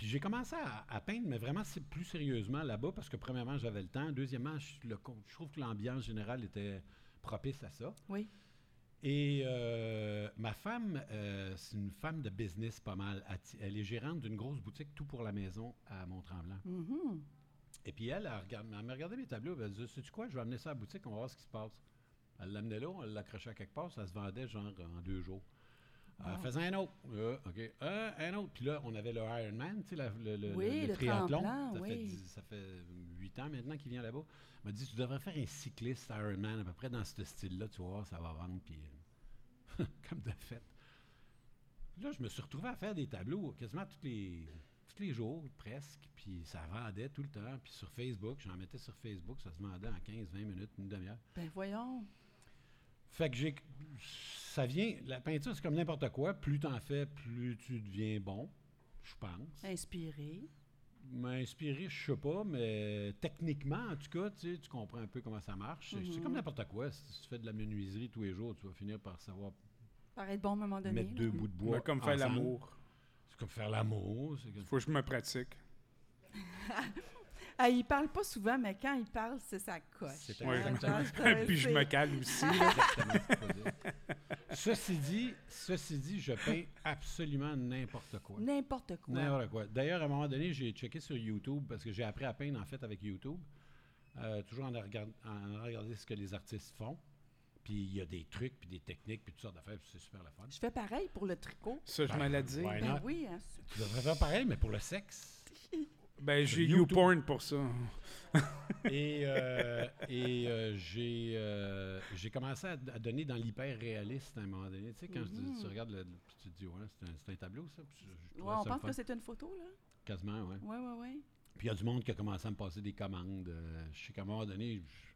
S3: Puis j'ai commencé à, à peindre, mais vraiment plus sérieusement là-bas, parce que premièrement, j'avais le temps. Deuxièmement, je, le co- je trouve que l'ambiance générale était propice à ça.
S1: Oui.
S3: Et euh, ma femme, euh, c'est une femme de business pas mal. Elle est gérante d'une grosse boutique tout pour la maison à Mont-Tremblant.
S1: Mhm.
S3: Et puis elle, elle, m'a regardé mes tableaux, elle dit Sais-tu quoi, je vais amener ça à la boutique, on va voir ce qui se passe. Elle l'amenait là, elle l'accrochait à quelque part, ça se vendait genre en deux jours. Faisait un autre. Euh, OK. Euh, un autre. Puis là, on avait le Ironman, tu sais, la- le, le,
S1: Oui,
S3: le
S1: le
S3: triathlon. ça, fait ça huit ans maintenant qu'il vient là-bas. Elle m'a dit Tu devrais faire un cycliste Ironman à peu près dans ce style-là, tu voir, ça va vendre. Puis, euh, comme de fait. Là, je me suis retrouvé à faire des tableaux quasiment tous les, tous les jours, presque. Puis ça vendait tout le temps. Puis sur Facebook, j'en mettais sur Facebook, ça se vendait en 15, 20 minutes, une demi-heure.
S1: Ben voyons.
S3: Fait que j'ai. Ça vient. La peinture, c'est comme n'importe quoi. Plus t'en fais, plus tu deviens bon. Je pense.
S1: Inspiré.
S3: M'inspirer, je sais pas, mais techniquement, en tout cas, tu sais, tu comprends un peu comment ça marche. C'est- C'est comme n'importe quoi. Si tu fais de la menuiserie tous les jours, tu vas finir par savoir
S1: Paraît bon à un moment donné.
S3: mettre
S1: là.
S3: deux bouts de bois.
S2: Ouais, comme faire l'amour.
S3: C'est comme faire l'amour. comme-
S2: Faut que je me pratique.
S1: Ah, il parle pas souvent, mais quand il parle, c'est sa coche.
S3: C'est
S2: Ouais.
S3: exactement
S1: Ah,
S2: Puis je me calme aussi.
S3: Ceci dit, ceci dit, je peins absolument n'importe quoi.
S1: N'importe quoi.
S3: N'importe quoi. D'ailleurs, à un moment donné, j'ai checké sur YouTube parce que j'ai appris à peindre en fait avec YouTube. Euh, toujours en, regard- en regarder ce que les artistes font. Puis il y a des trucs, puis des techniques, puis toutes sortes d'affaires, puis c'est super le fun.
S1: Je fais pareil pour le tricot.
S2: Ça, je
S3: Ben,
S2: me l'ai dit.
S1: Ben oui, hein.
S3: Tu devrais faire pareil, mais pour le sexe.
S2: Ben, j'ai. YouPorn pour ça.
S3: Et, euh, et euh, j'ai euh, j'ai commencé à, à donner dans l'hyper réaliste à un moment donné. Tu sais, quand je dis- tu
S1: Mhm.
S3: regardes, le, puis tu te dis, ouais, c'est un, tableau, ça. Puis je- je
S1: Ouais,
S3: trouvais
S1: on pense que c'est une photo, là.
S3: Quasiment, ouais.
S1: Oui, oui, oui.
S3: Puis il y a du monde qui a commencé à me passer des commandes. euh, je sais qu'à un moment donné, je-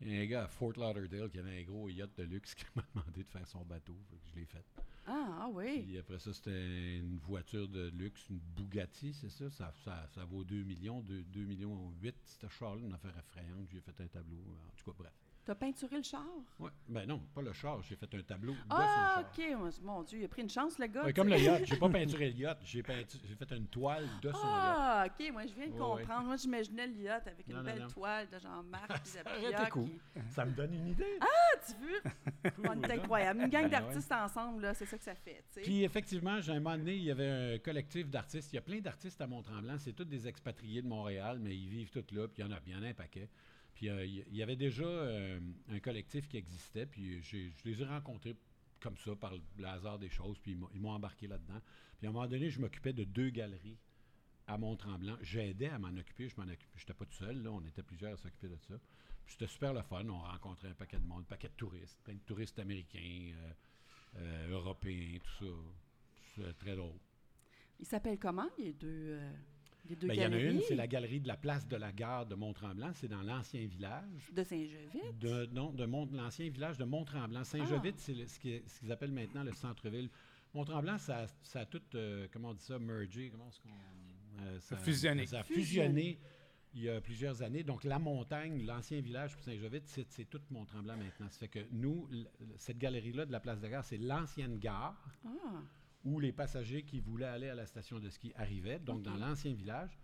S3: il y a un gars à Fort Lauderdale qui avait un gros yacht de luxe qui m'a demandé de faire son bateau. Fait que je l'ai fait.
S1: Ah, ah oui.
S3: Puis après ça, c'était une voiture de luxe, une Bugatti, c'est ça? Ça, ça, ça vaut 2 millions, 2, 2 millions 8. C'était Charles, une affaire effrayante. J'ai fait un tableau. En tout cas, bref.
S1: T'as peinturé le char?
S3: Ouais. Ben non, pas le char. J'ai fait un tableau de
S1: Ah,
S3: son char.
S1: OK. Mon Dieu, il a pris une chance, le gars.
S3: Ouais, comme le yacht. J'ai pas peinturé le yacht. J'ai, fait une toile de son yacht.
S1: Ah, OK. Moi, je viens de
S3: Ouais, ouais.
S1: comprendre. Moi, j'imaginais le yacht avec une
S3: Non,
S1: belle
S3: non.
S1: toile de Jean-Marc
S3: Ça aurait cool.
S1: qui-
S3: Ça me donne une idée.
S1: Ah, tu veux? On est incroyable. Une gang
S3: Ben
S1: d'artistes ensemble, là, c'est ça que ça fait.
S3: Puis effectivement, j'ai un moment donné, il y avait un collectif d'artistes. Il y a plein d'artistes à Mont-Tremblant. C'est tous des expatriés de Montréal, mais ils vivent tous là. Puis il y en a, il y en a un paquet. Puis euh, il y- il y avait déjà euh, un collectif qui existait. Puis je les ai rencontrés comme ça, par le hasard des choses. Puis ils m'ont- ils embarqué là-dedans. Puis à un moment donné, je m'occupais de deux galeries à Mont-Tremblant. J'aidais à m'en occuper. Je m'en occupais. J'étais pas tout seul. On était plusieurs à s'occuper de ça. Puis c'était super le fun. On rencontrait un paquet de monde, un paquet de touristes, plein de touristes américains, euh, euh, européens, tout ça. C'est très drôle.
S1: Il s'appelle comment, les deux, les deux
S3: Ben, Il y en a une, c'est la galerie de la place de la gare de Mont-Tremblant. C'est dans l'ancien village.
S1: de Saint-Jovite?
S3: De, non, de l'ancien village de Mont-Tremblant. Saint-Jovite, c'est le- ce qui- ce qu'ils appellent maintenant le centre-ville. Mont-Tremblant, ça, ça a tout, euh, comment on dit ça, mergé, comment est-ce qu'on... euh, ça,
S2: Fusionné.
S3: Ça a
S1: Fusionné.
S3: il y a plusieurs années. Donc, la montagne, l'ancien village pour Saint-Jovite, c'est, c'est tout Mont-Tremblant maintenant. Ça fait que nous, l- cette galerie-là de la place de la gare, c'est l'ancienne gare
S1: Ah,
S3: où les passagers qui voulaient aller à la station de ski arrivaient, donc dans l'ancien village.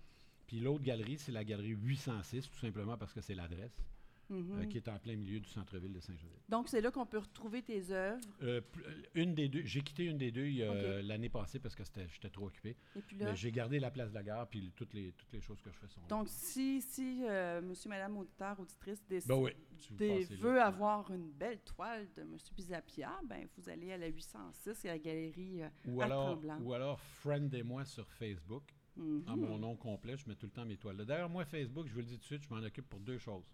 S3: Puis l'autre galerie, c'est la galerie 806, tout simplement parce que c'est l'adresse,
S1: mhm.
S3: euh, qui est en plein milieu du centre-ville de Saint-Joseph.
S1: Donc, c'est là qu'on peut retrouver tes œuvres?
S3: Euh, pl- une des deux, j'ai quitté une des deux euh, l'année passée parce que j'étais trop occupé.
S1: Et puis là,
S3: j'ai gardé la place de la gare, puis toutes les, toutes les choses que je fais sont là.
S1: donc, si, si euh, monsieur, madame auditeur, auditrice décide
S3: Ben oui,
S1: des-
S3: là.
S1: veut avoir une belle toile de monsieur Bizapia, ben vous allez à la 806 et à la galerie euh,
S3: ou
S1: à
S3: alors,
S1: Tremblant.
S3: ou alors friendez-moi sur Facebook.
S1: mhm.
S3: En mon nom complet, je mets tout le temps mes toiles. là. D'ailleurs, moi, Facebook, je vous le dis tout de suite, je m'en occupe pour deux choses.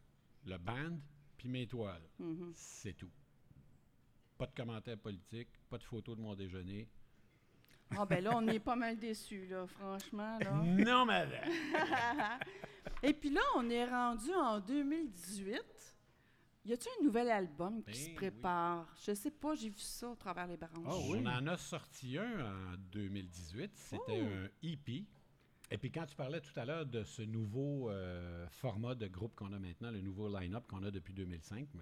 S3: Le band, puis mes toiles. C'est tout. Pas de commentaires politiques, pas de photos de mon déjeuner.
S1: Ah ben là, on est pas mal déçus, là, franchement. Là.
S3: Non, madame!
S1: Et puis là, on est rendu en 2018. Y a-t-il un nouvel album qui
S3: Ben
S1: se
S3: oui.
S1: prépare? Je sais pas, j'ai vu ça au travers les branches.
S2: Oui.
S3: On en a sorti un en 2018. C'était
S1: Oh.
S3: un EP. Et puis quand tu parlais tout à l'heure de ce nouveau euh, format de groupe qu'on a maintenant, le nouveau line-up qu'on a depuis 2005, mais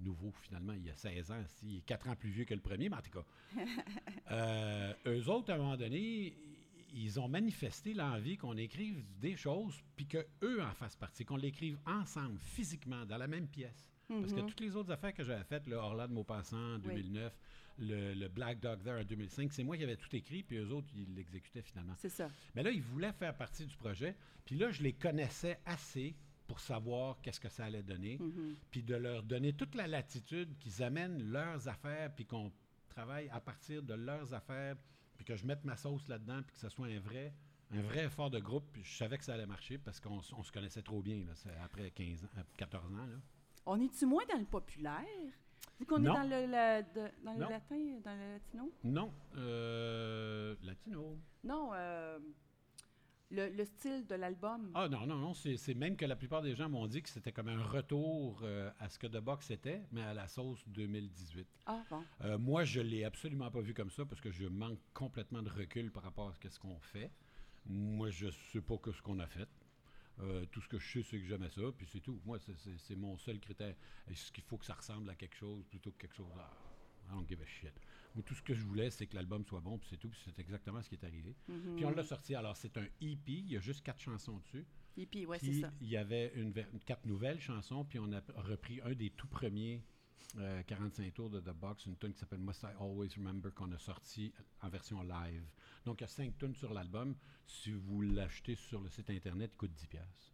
S3: nouveau finalement, il y a 16 ans, si, il est 4 ans plus vieux que le premier, mais en tout cas. euh, eux autres, à un moment donné, ils ont manifesté l'envie qu'on écrive des choses, puis qu'eux en fassent partie, qu'on l'écrive ensemble, physiquement, dans la même pièce. Parce que
S1: Mhm.
S3: toutes les autres affaires que j'avais faites, le Orla de Maupassant en 2009, le, le Black Dog There en 2005, c'est moi qui avais tout écrit, puis eux autres, ils l'exécutaient finalement.
S1: C'est ça.
S3: Mais là, ils voulaient faire partie du projet, puis là, je les connaissais assez pour savoir qu'est-ce que ça allait donner,
S1: Mhm.
S3: puis de leur donner toute la latitude qu'ils amènent leurs affaires, puis qu'on travaille à partir de leurs affaires, puis que je mette ma sauce là-dedans, puis que ce soit un vrai, un vrai effort de groupe. Puis je savais que ça allait marcher parce qu'on se connaissait trop bien, là, c'est après 15 ans, euh, 14 ans. Là.
S1: On est-tu moins dans le populaire? Vu qu'on est
S3: Non.
S1: dans le, la- de- dans le
S3: Non.
S1: latin, dans le latino?
S3: Non, euh, latino.
S1: Non, euh, le, le style de l'album.
S3: Ah non, non, non, c'est même que la plupart des gens m'ont dit que c'était comme un retour euh, à ce que The Box était, mais à la sauce 2018.
S1: Ah, bon.
S3: Moi, je l'ai absolument pas vu comme ça parce que je manque complètement de recul par rapport à ce qu'on fait. Moi, je sais pas que ce qu'on a fait. Euh, tout ce que je sais, c'est que j'aimais ça, puis c'est tout. Moi, c'est- mon seul critère. Est-ce qu'il faut que ça ressemble à quelque chose plutôt que quelque chose à... I don't give a shit. Moi, tout ce que je voulais, c'est que l'album soit bon, puis c'est tout, puis c'est exactement ce qui est arrivé.
S1: Mhm.
S3: Puis on l'a sorti. Alors, c'est un EP, il y a juste quatre chansons dessus.
S1: Puis, ouais, c'est ça.
S3: il y avait une, quatre nouvelles chansons, puis on a repris un des tout premiers euh, 45 tours de The Box, une tune qui s'appelle Must I Always Remember qu'on a sorti en version live. Donc il y a cinq tunes sur l'album. Si vous l'achetez sur le site internet, il coûte 10 pièces.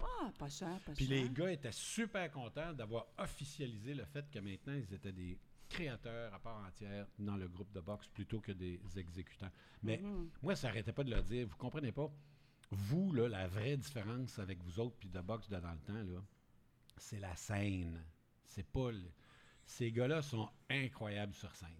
S1: Ah, pas cher, pas
S3: Puis
S1: cher.
S3: les gars étaient super contents d'avoir officialisé le fait que maintenant ils étaient des créateurs à part entière dans le groupe de boxe plutôt que des exécutants. Mais
S1: Mhm.
S3: moi, ça n'arrêtait pas de le dire. Vous comprenez pas? Vous, là, la vraie différence avec vous autres puis de boxe de dans le temps, là, c'est la scène. C'est pas... le- Ces gars-là sont incroyables sur scène.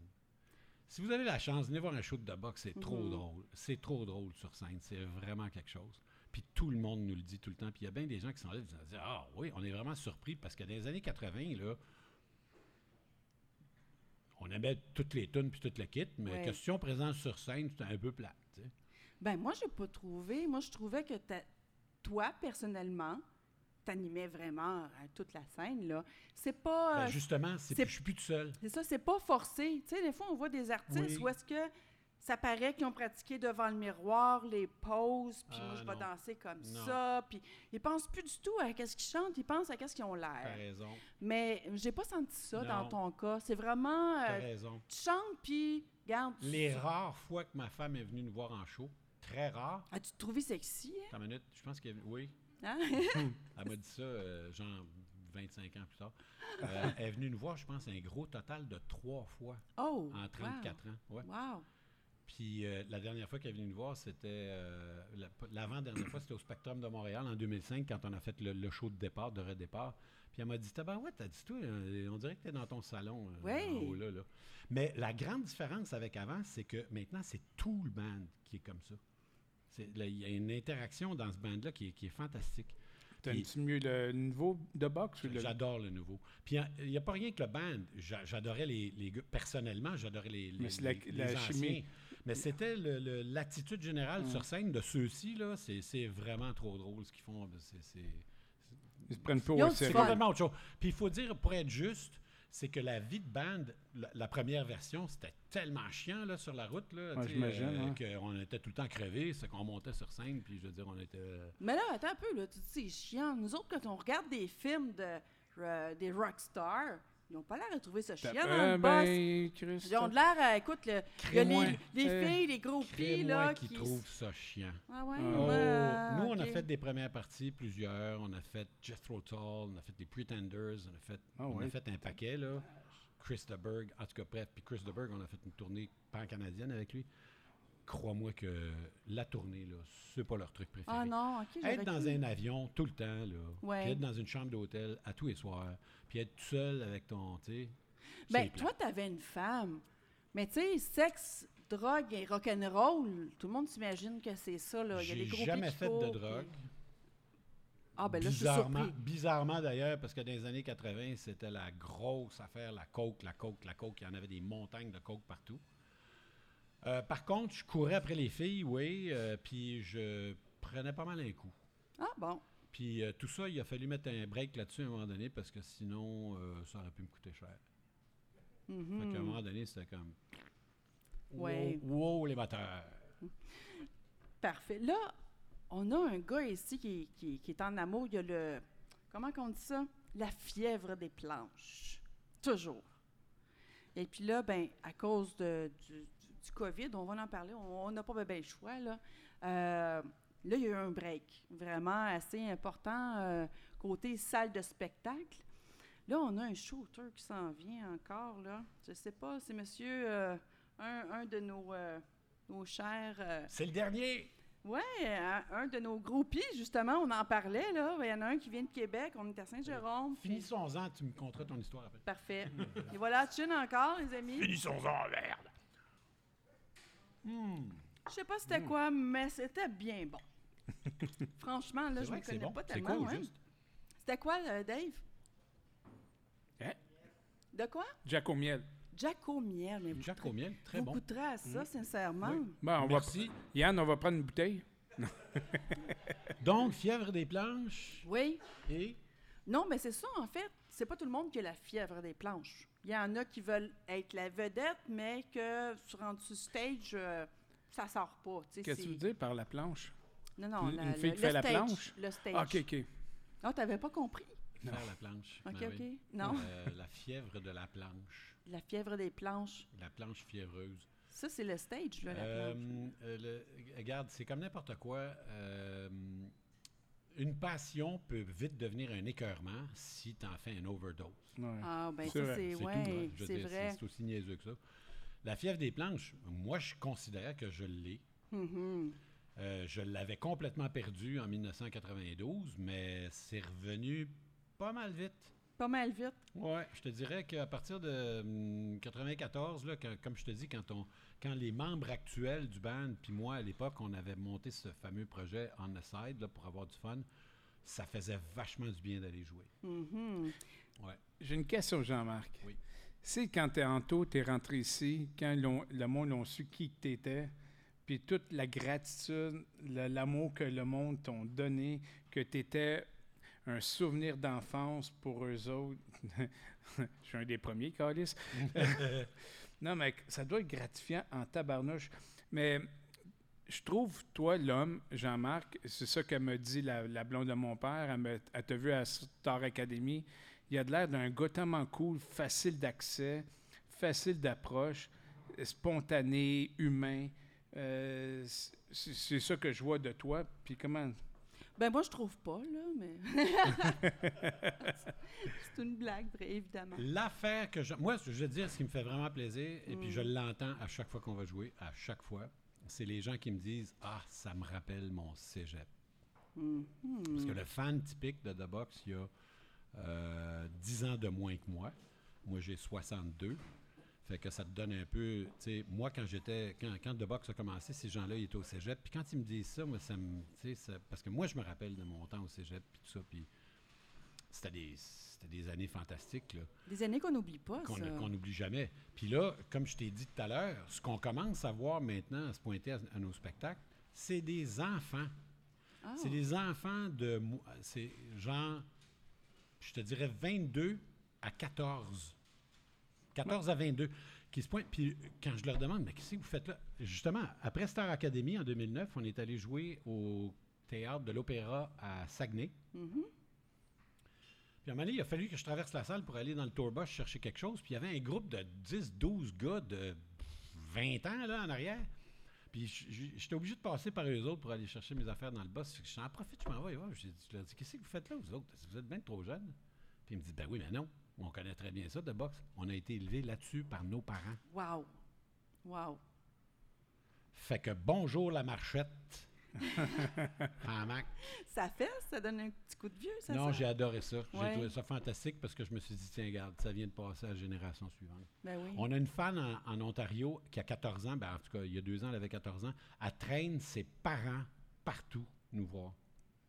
S3: Si vous avez la chance, venez voir un show de boxe, c'est trop
S1: Mhm.
S3: drôle. C'est trop drôle sur scène. C'est vraiment quelque chose. Puis tout le monde nous le dit tout le temps. Puis il y a bien des gens qui sont là et qui disent Ah oui, on est vraiment surpris parce que dans les années 80, là, on aimait toutes les tunes puis tout le kit, mais
S1: Ouais.
S3: question présente sur scène, c'était un peu plat. tu sais.
S1: Ben, moi, j'ai pas trouvé. Moi, je trouvais que toi, personnellement, t'animais vraiment euh, toute la scène, là. C'est pas...
S3: Ben,
S1: euh,
S3: justement, c'est je suis plus tout seul.
S1: C'est ça, c'est pas forcé. Tu sais, des fois, on voit des artistes
S3: Oui.
S1: où est-ce que ça paraît qu'ils ont pratiqué devant le miroir les poses, puis moi,
S3: Ah,
S1: je vais danser comme
S3: Non.
S1: ça, puis ils pensent plus du tout à qu'est-ce qu'ils chantent, ils pensent à qu'est-ce qu'ils ont l'air.
S3: raison.
S1: Mais j'ai pas senti ça dans ton cas. C'est vraiment... Euh,
S3: raison.
S1: tu chantes, puis, regarde... tu-
S3: Les rares fois que ma femme est venue nous voir en show, très rare.
S1: As-tu trouvé sexy, hein?
S3: Attends une minute, je pense qu'elle. Oui.
S1: Hein?
S3: Elle m'a dit ça, euh, genre 25 ans plus tard. Euh, elle est venue nous voir, je pense, un gros total de trois fois
S1: Oh!
S3: en 34 ans. Ouais.
S1: Wow!
S3: Puis euh, la dernière fois qu'elle est venue nous voir, c'était. euh, la- L'avant-dernière fois, c'était au Spectrum de Montréal en 2005, quand on a fait le, le show de départ, de redépart. Puis elle m'a dit ouais, t'as dit toi, euh, on dirait que t'es dans ton salon.
S1: Ouais.
S3: en haut, là, là. Mais la grande différence avec avant, c'est que maintenant, c'est tout le band qui est comme ça. C'est- là, Il y a une interaction dans ce band-là qui est, qui est fantastique.
S2: T'aimes-tu mieux le niveau de boxe ou le.
S3: J'adore le nouveau. Puis il n'y a pas rien que le band. J'a- J'adorais les, les gars. Personnellement, j'adorais les, les,
S2: Mais c'est la-
S3: les-
S2: la chimie.
S3: Mais c'était le- le- l'attitude générale
S2: Mm.
S3: sur scène de ceux-ci, là. C'est c'est vraiment trop drôle ce qu'ils font. C'est- C'est
S2: Ils se prennent pas au
S3: c'est complètement autre chose. Puis il faut dire, pour être juste, c'est que la vie de band, la, la première version, c'était tellement chiant là, sur la route, là,
S2: Ouais,
S3: euh, qu'on était tout le temps crevés, c'est qu'on montait sur scène, puis je veux dire, on était... euh,
S1: Mais là, attends un peu, là, tu dis c'est chiant. Nous autres, quand on regarde des films de, euh, des rockstars, ils n'ont pas l'air de trouver ça chiant dans
S2: Euh,
S1: le boss. Ils ont de l'air, à, écoute, le- il y a
S3: Crée-moi.
S1: les, les
S2: Euh,
S1: filles, les gros pieds, là,
S3: qui
S1: qui...
S3: trouve ça chiant.
S1: Ah ouais?
S2: Oh.
S1: ben,
S3: Nous, on a fait des premières parties, plusieurs. On a fait Jethro Tull, on a fait des Pretenders, on a fait,
S2: Ah
S3: on a fait un paquet, là. Chris DeBerg, en tout cas, bref. Puis Chris DeBerg, on a fait une tournée pan-canadienne avec lui. Crois-moi que la tournée, là, c'est pas leur truc préféré.
S1: Ah non, OK,
S3: Être dans
S1: cru.
S3: un avion tout le temps, là,
S1: Ouais.
S3: puis être dans une chambre d'hôtel à tous les soirs, puis être tout seul avec ton, tu
S1: Ben, toi, t'avais une femme. Mais tu sais, sexe, drogue et rock'n'roll, tout le monde s'imagine que c'est ça, là. Il y a des gros
S3: jamais fait de drogue.
S1: puis- Ah, ben là, je suis
S3: bizarrement, bizarrement d'ailleurs, parce que dans les années 80, c'était la grosse affaire, la coke, la coke, la coke. Il y en avait des montagnes de coke partout. Euh, par contre, je courais après les filles, oui, euh, puis je prenais pas mal un coup.
S1: Ah, bon.
S3: Puis euh, tout ça, il a fallu mettre un break là-dessus à un moment donné, parce que sinon, ça aurait pu me coûter cher.
S1: Mhm.
S3: Fait qu'à un moment donné, c'était comme...
S1: Ouais.
S3: Wow, wow, les moteurs!
S1: Parfait. Là, on a un gars ici qui, qui- qui est en amour. Il y a le. Comment qu'on dit ça? La fièvre des planches. Toujours. Et puis là, ben, à cause de- du, du- COVID, on va en parler, on n'a pas bien le choix. Là. Euh, là, il y a eu un break vraiment assez important euh, côté salle de spectacle. Là, on a un shooter qui s'en vient encore. Là. Je ne sais pas, c'est monsieur, euh, un, un de nos, nos chers.
S3: C'est le dernier!
S1: oui, un, un de nos groupies, justement, on en parlait, là. Il y en a un qui vient de Québec, on est à Saint-Jérôme.
S3: Finissons-en, tu me conteras ton histoire après.
S1: Parfait. Et voilà, chin encore, les amis.
S3: Finissons-en, merde! Hmm.
S1: Je sais pas c'était quoi, mais c'était bien bon. Franchement, là, je
S3: c'est
S1: connais
S3: bon.
S1: pas tellement. C'était quoi, euh, Dave?
S2: Hein?
S1: De quoi?
S2: Jack au miel.
S1: Jack au miel. Mais vous
S3: Jack au miel, très
S1: vous
S3: bon.
S1: goûterez à ça, sincèrement.
S3: Oui.
S2: Bon, on va,
S3: Merci.
S2: Yann, on va prendre une bouteille.
S3: Donc, fièvre des planches
S1: Oui.
S3: et...
S1: Non, mais c'est ça, en fait. C'est pas tout le monde qui a la fièvre des planches. Il y en a qui veulent être la vedette, mais que sur sur stage, euh, ça sort pas.
S2: Qu'est-ce que tu veux dire par la planche?
S1: Non, non,
S2: Une-
S1: la-
S2: une
S1: le-
S2: fille qui
S1: le
S2: fait la
S1: stage,
S2: planche?
S1: Le stage.
S2: Ah, OK, OK.
S1: Non, t'avais pas compris?
S2: Non.
S3: Faire la planche.
S1: OK,
S3: Ben
S1: OK.
S3: oui.
S1: Non,
S3: Euh, la fièvre de la planche.
S1: la fièvre des planches.
S3: La planche fiévreuse.
S1: Ça, c'est le stage, là, la
S3: Euh,
S1: planche.
S3: euh, le- regarde, c'est comme n'importe quoi. Une passion peut vite devenir un écœurement si tu en fais un overdose.
S2: Ouais.
S1: Ah, ben
S2: c'est
S1: c'est...
S3: tout,
S1: Ouais,
S3: hein.
S1: Vrai.
S3: C'est aussi niaiseux que ça. La fièvre des planches, moi, je considère que je l'ai.
S1: Mhm.
S3: Euh, je l'avais complètement perdu en 1992, mais c'est revenu pas mal vite.
S1: Pas mal vite.
S3: Ouais, je te dirais qu'à partir de hum, 94, là, quand- comme je te dis, quand, on, quand les membres actuels du band, puis moi à l'époque, on avait monté ce fameux projet On the Side là, pour avoir du fun, ça faisait vachement du bien d'aller jouer.
S1: Mhm.
S3: Ouais.
S2: J'ai une question, Jean-Marc.
S3: Oui.
S2: C'est quand t'es en taux, t'es rentré ici, quand le monde a su qui que t'étais, puis toute la gratitude, l'amour que le monde t'ont donné, que t'étais un souvenir d'enfance pour eux autres. Je suis un des premiers, Calis. non, mais ça doit être gratifiant en tabarnouche. Mais je trouve, toi, l'homme, Jean-Marc, c'est ça que me dit la, blonde de mon père, elle, me- elle t'a vu à Star Academy, il a de l'air d'un gars tellement cool, facile d'accès, facile d'approche, spontané, humain. Euh, c'est ça que je vois de toi. Puis comment...
S1: Ben moi, je trouve pas, là, mais... c'est une blague, vrai, évidemment.
S3: L'affaire que je. Moi, je veux dire, ce qui me fait vraiment plaisir, et puis
S1: Mm.
S3: je l'entends à chaque fois qu'on va jouer, à chaque fois, c'est les gens qui me disent Ah, ça me rappelle mon cégep.
S1: Mhm.
S3: Parce que le fan typique de The Box, il y a euh, 10 ans de moins que moi. Moi, j'ai 62. Fait que ça te donne un peu. Moi, quand j'étais. Quand, quand The Box a commencé, ces gens-là, ils étaient au cégep. Puis quand ils me disent ça, moi, ça me. ça- parce que moi, je me rappelle de mon temps au cégep, puis tout ça. Puis c'était des, c'était des années fantastiques, là
S1: Des années qu'on n'oublie pas,
S3: qu'on n'oublie jamais. Puis là, comme je t'ai dit tout à l'heure, ce qu'on commence à voir maintenant, à se pointer à, à nos spectacles, c'est des enfants.
S1: Ah.
S3: C'est des enfants de... C'est genre, je te dirais 22 à 14. 14 à 22 qui se pointent. Puis quand je leur demande, mais qu'est-ce que vous faites là? Justement, après Star Academy en 2009, on est allé jouer au théâtre de l'Opéra à Saguenay.
S1: Mhm.
S3: Puis à un moment donné, il a fallu que je traverse la salle pour aller dans le tour bus chercher quelque chose. Puis il y avait un groupe de 10, 12 gars de 20 ans là, en arrière. Puis j'étais obligé de passer par eux autres pour aller chercher mes affaires dans le que J'en profite, je m'en vais. Je leur dit Qu'est-ce que vous faites là, vous autres? Vous êtes bien trop jeunes. Puis ils me disent Ben oui, mais non. On connaît très bien ça de boxe. On a été élevés là-dessus par nos parents.
S1: Wow. Wow.
S3: Fait que bonjour la marchette. en Mac.
S1: Ça fait, ça donne un petit coup de vieux, ça,
S3: Non,
S1: ça?
S3: j'ai adoré ça. J'ai
S1: Ouais.
S3: trouvé ça fantastique parce que je me suis dit Tiens, regarde, ça vient de passer à la génération suivante.
S1: Ben oui.
S3: On a une fan en, en Ontario qui a 14 ans, ben en tout cas, il y a deux ans, elle avait 14 ans. Elle traîne ses parents partout nous voir.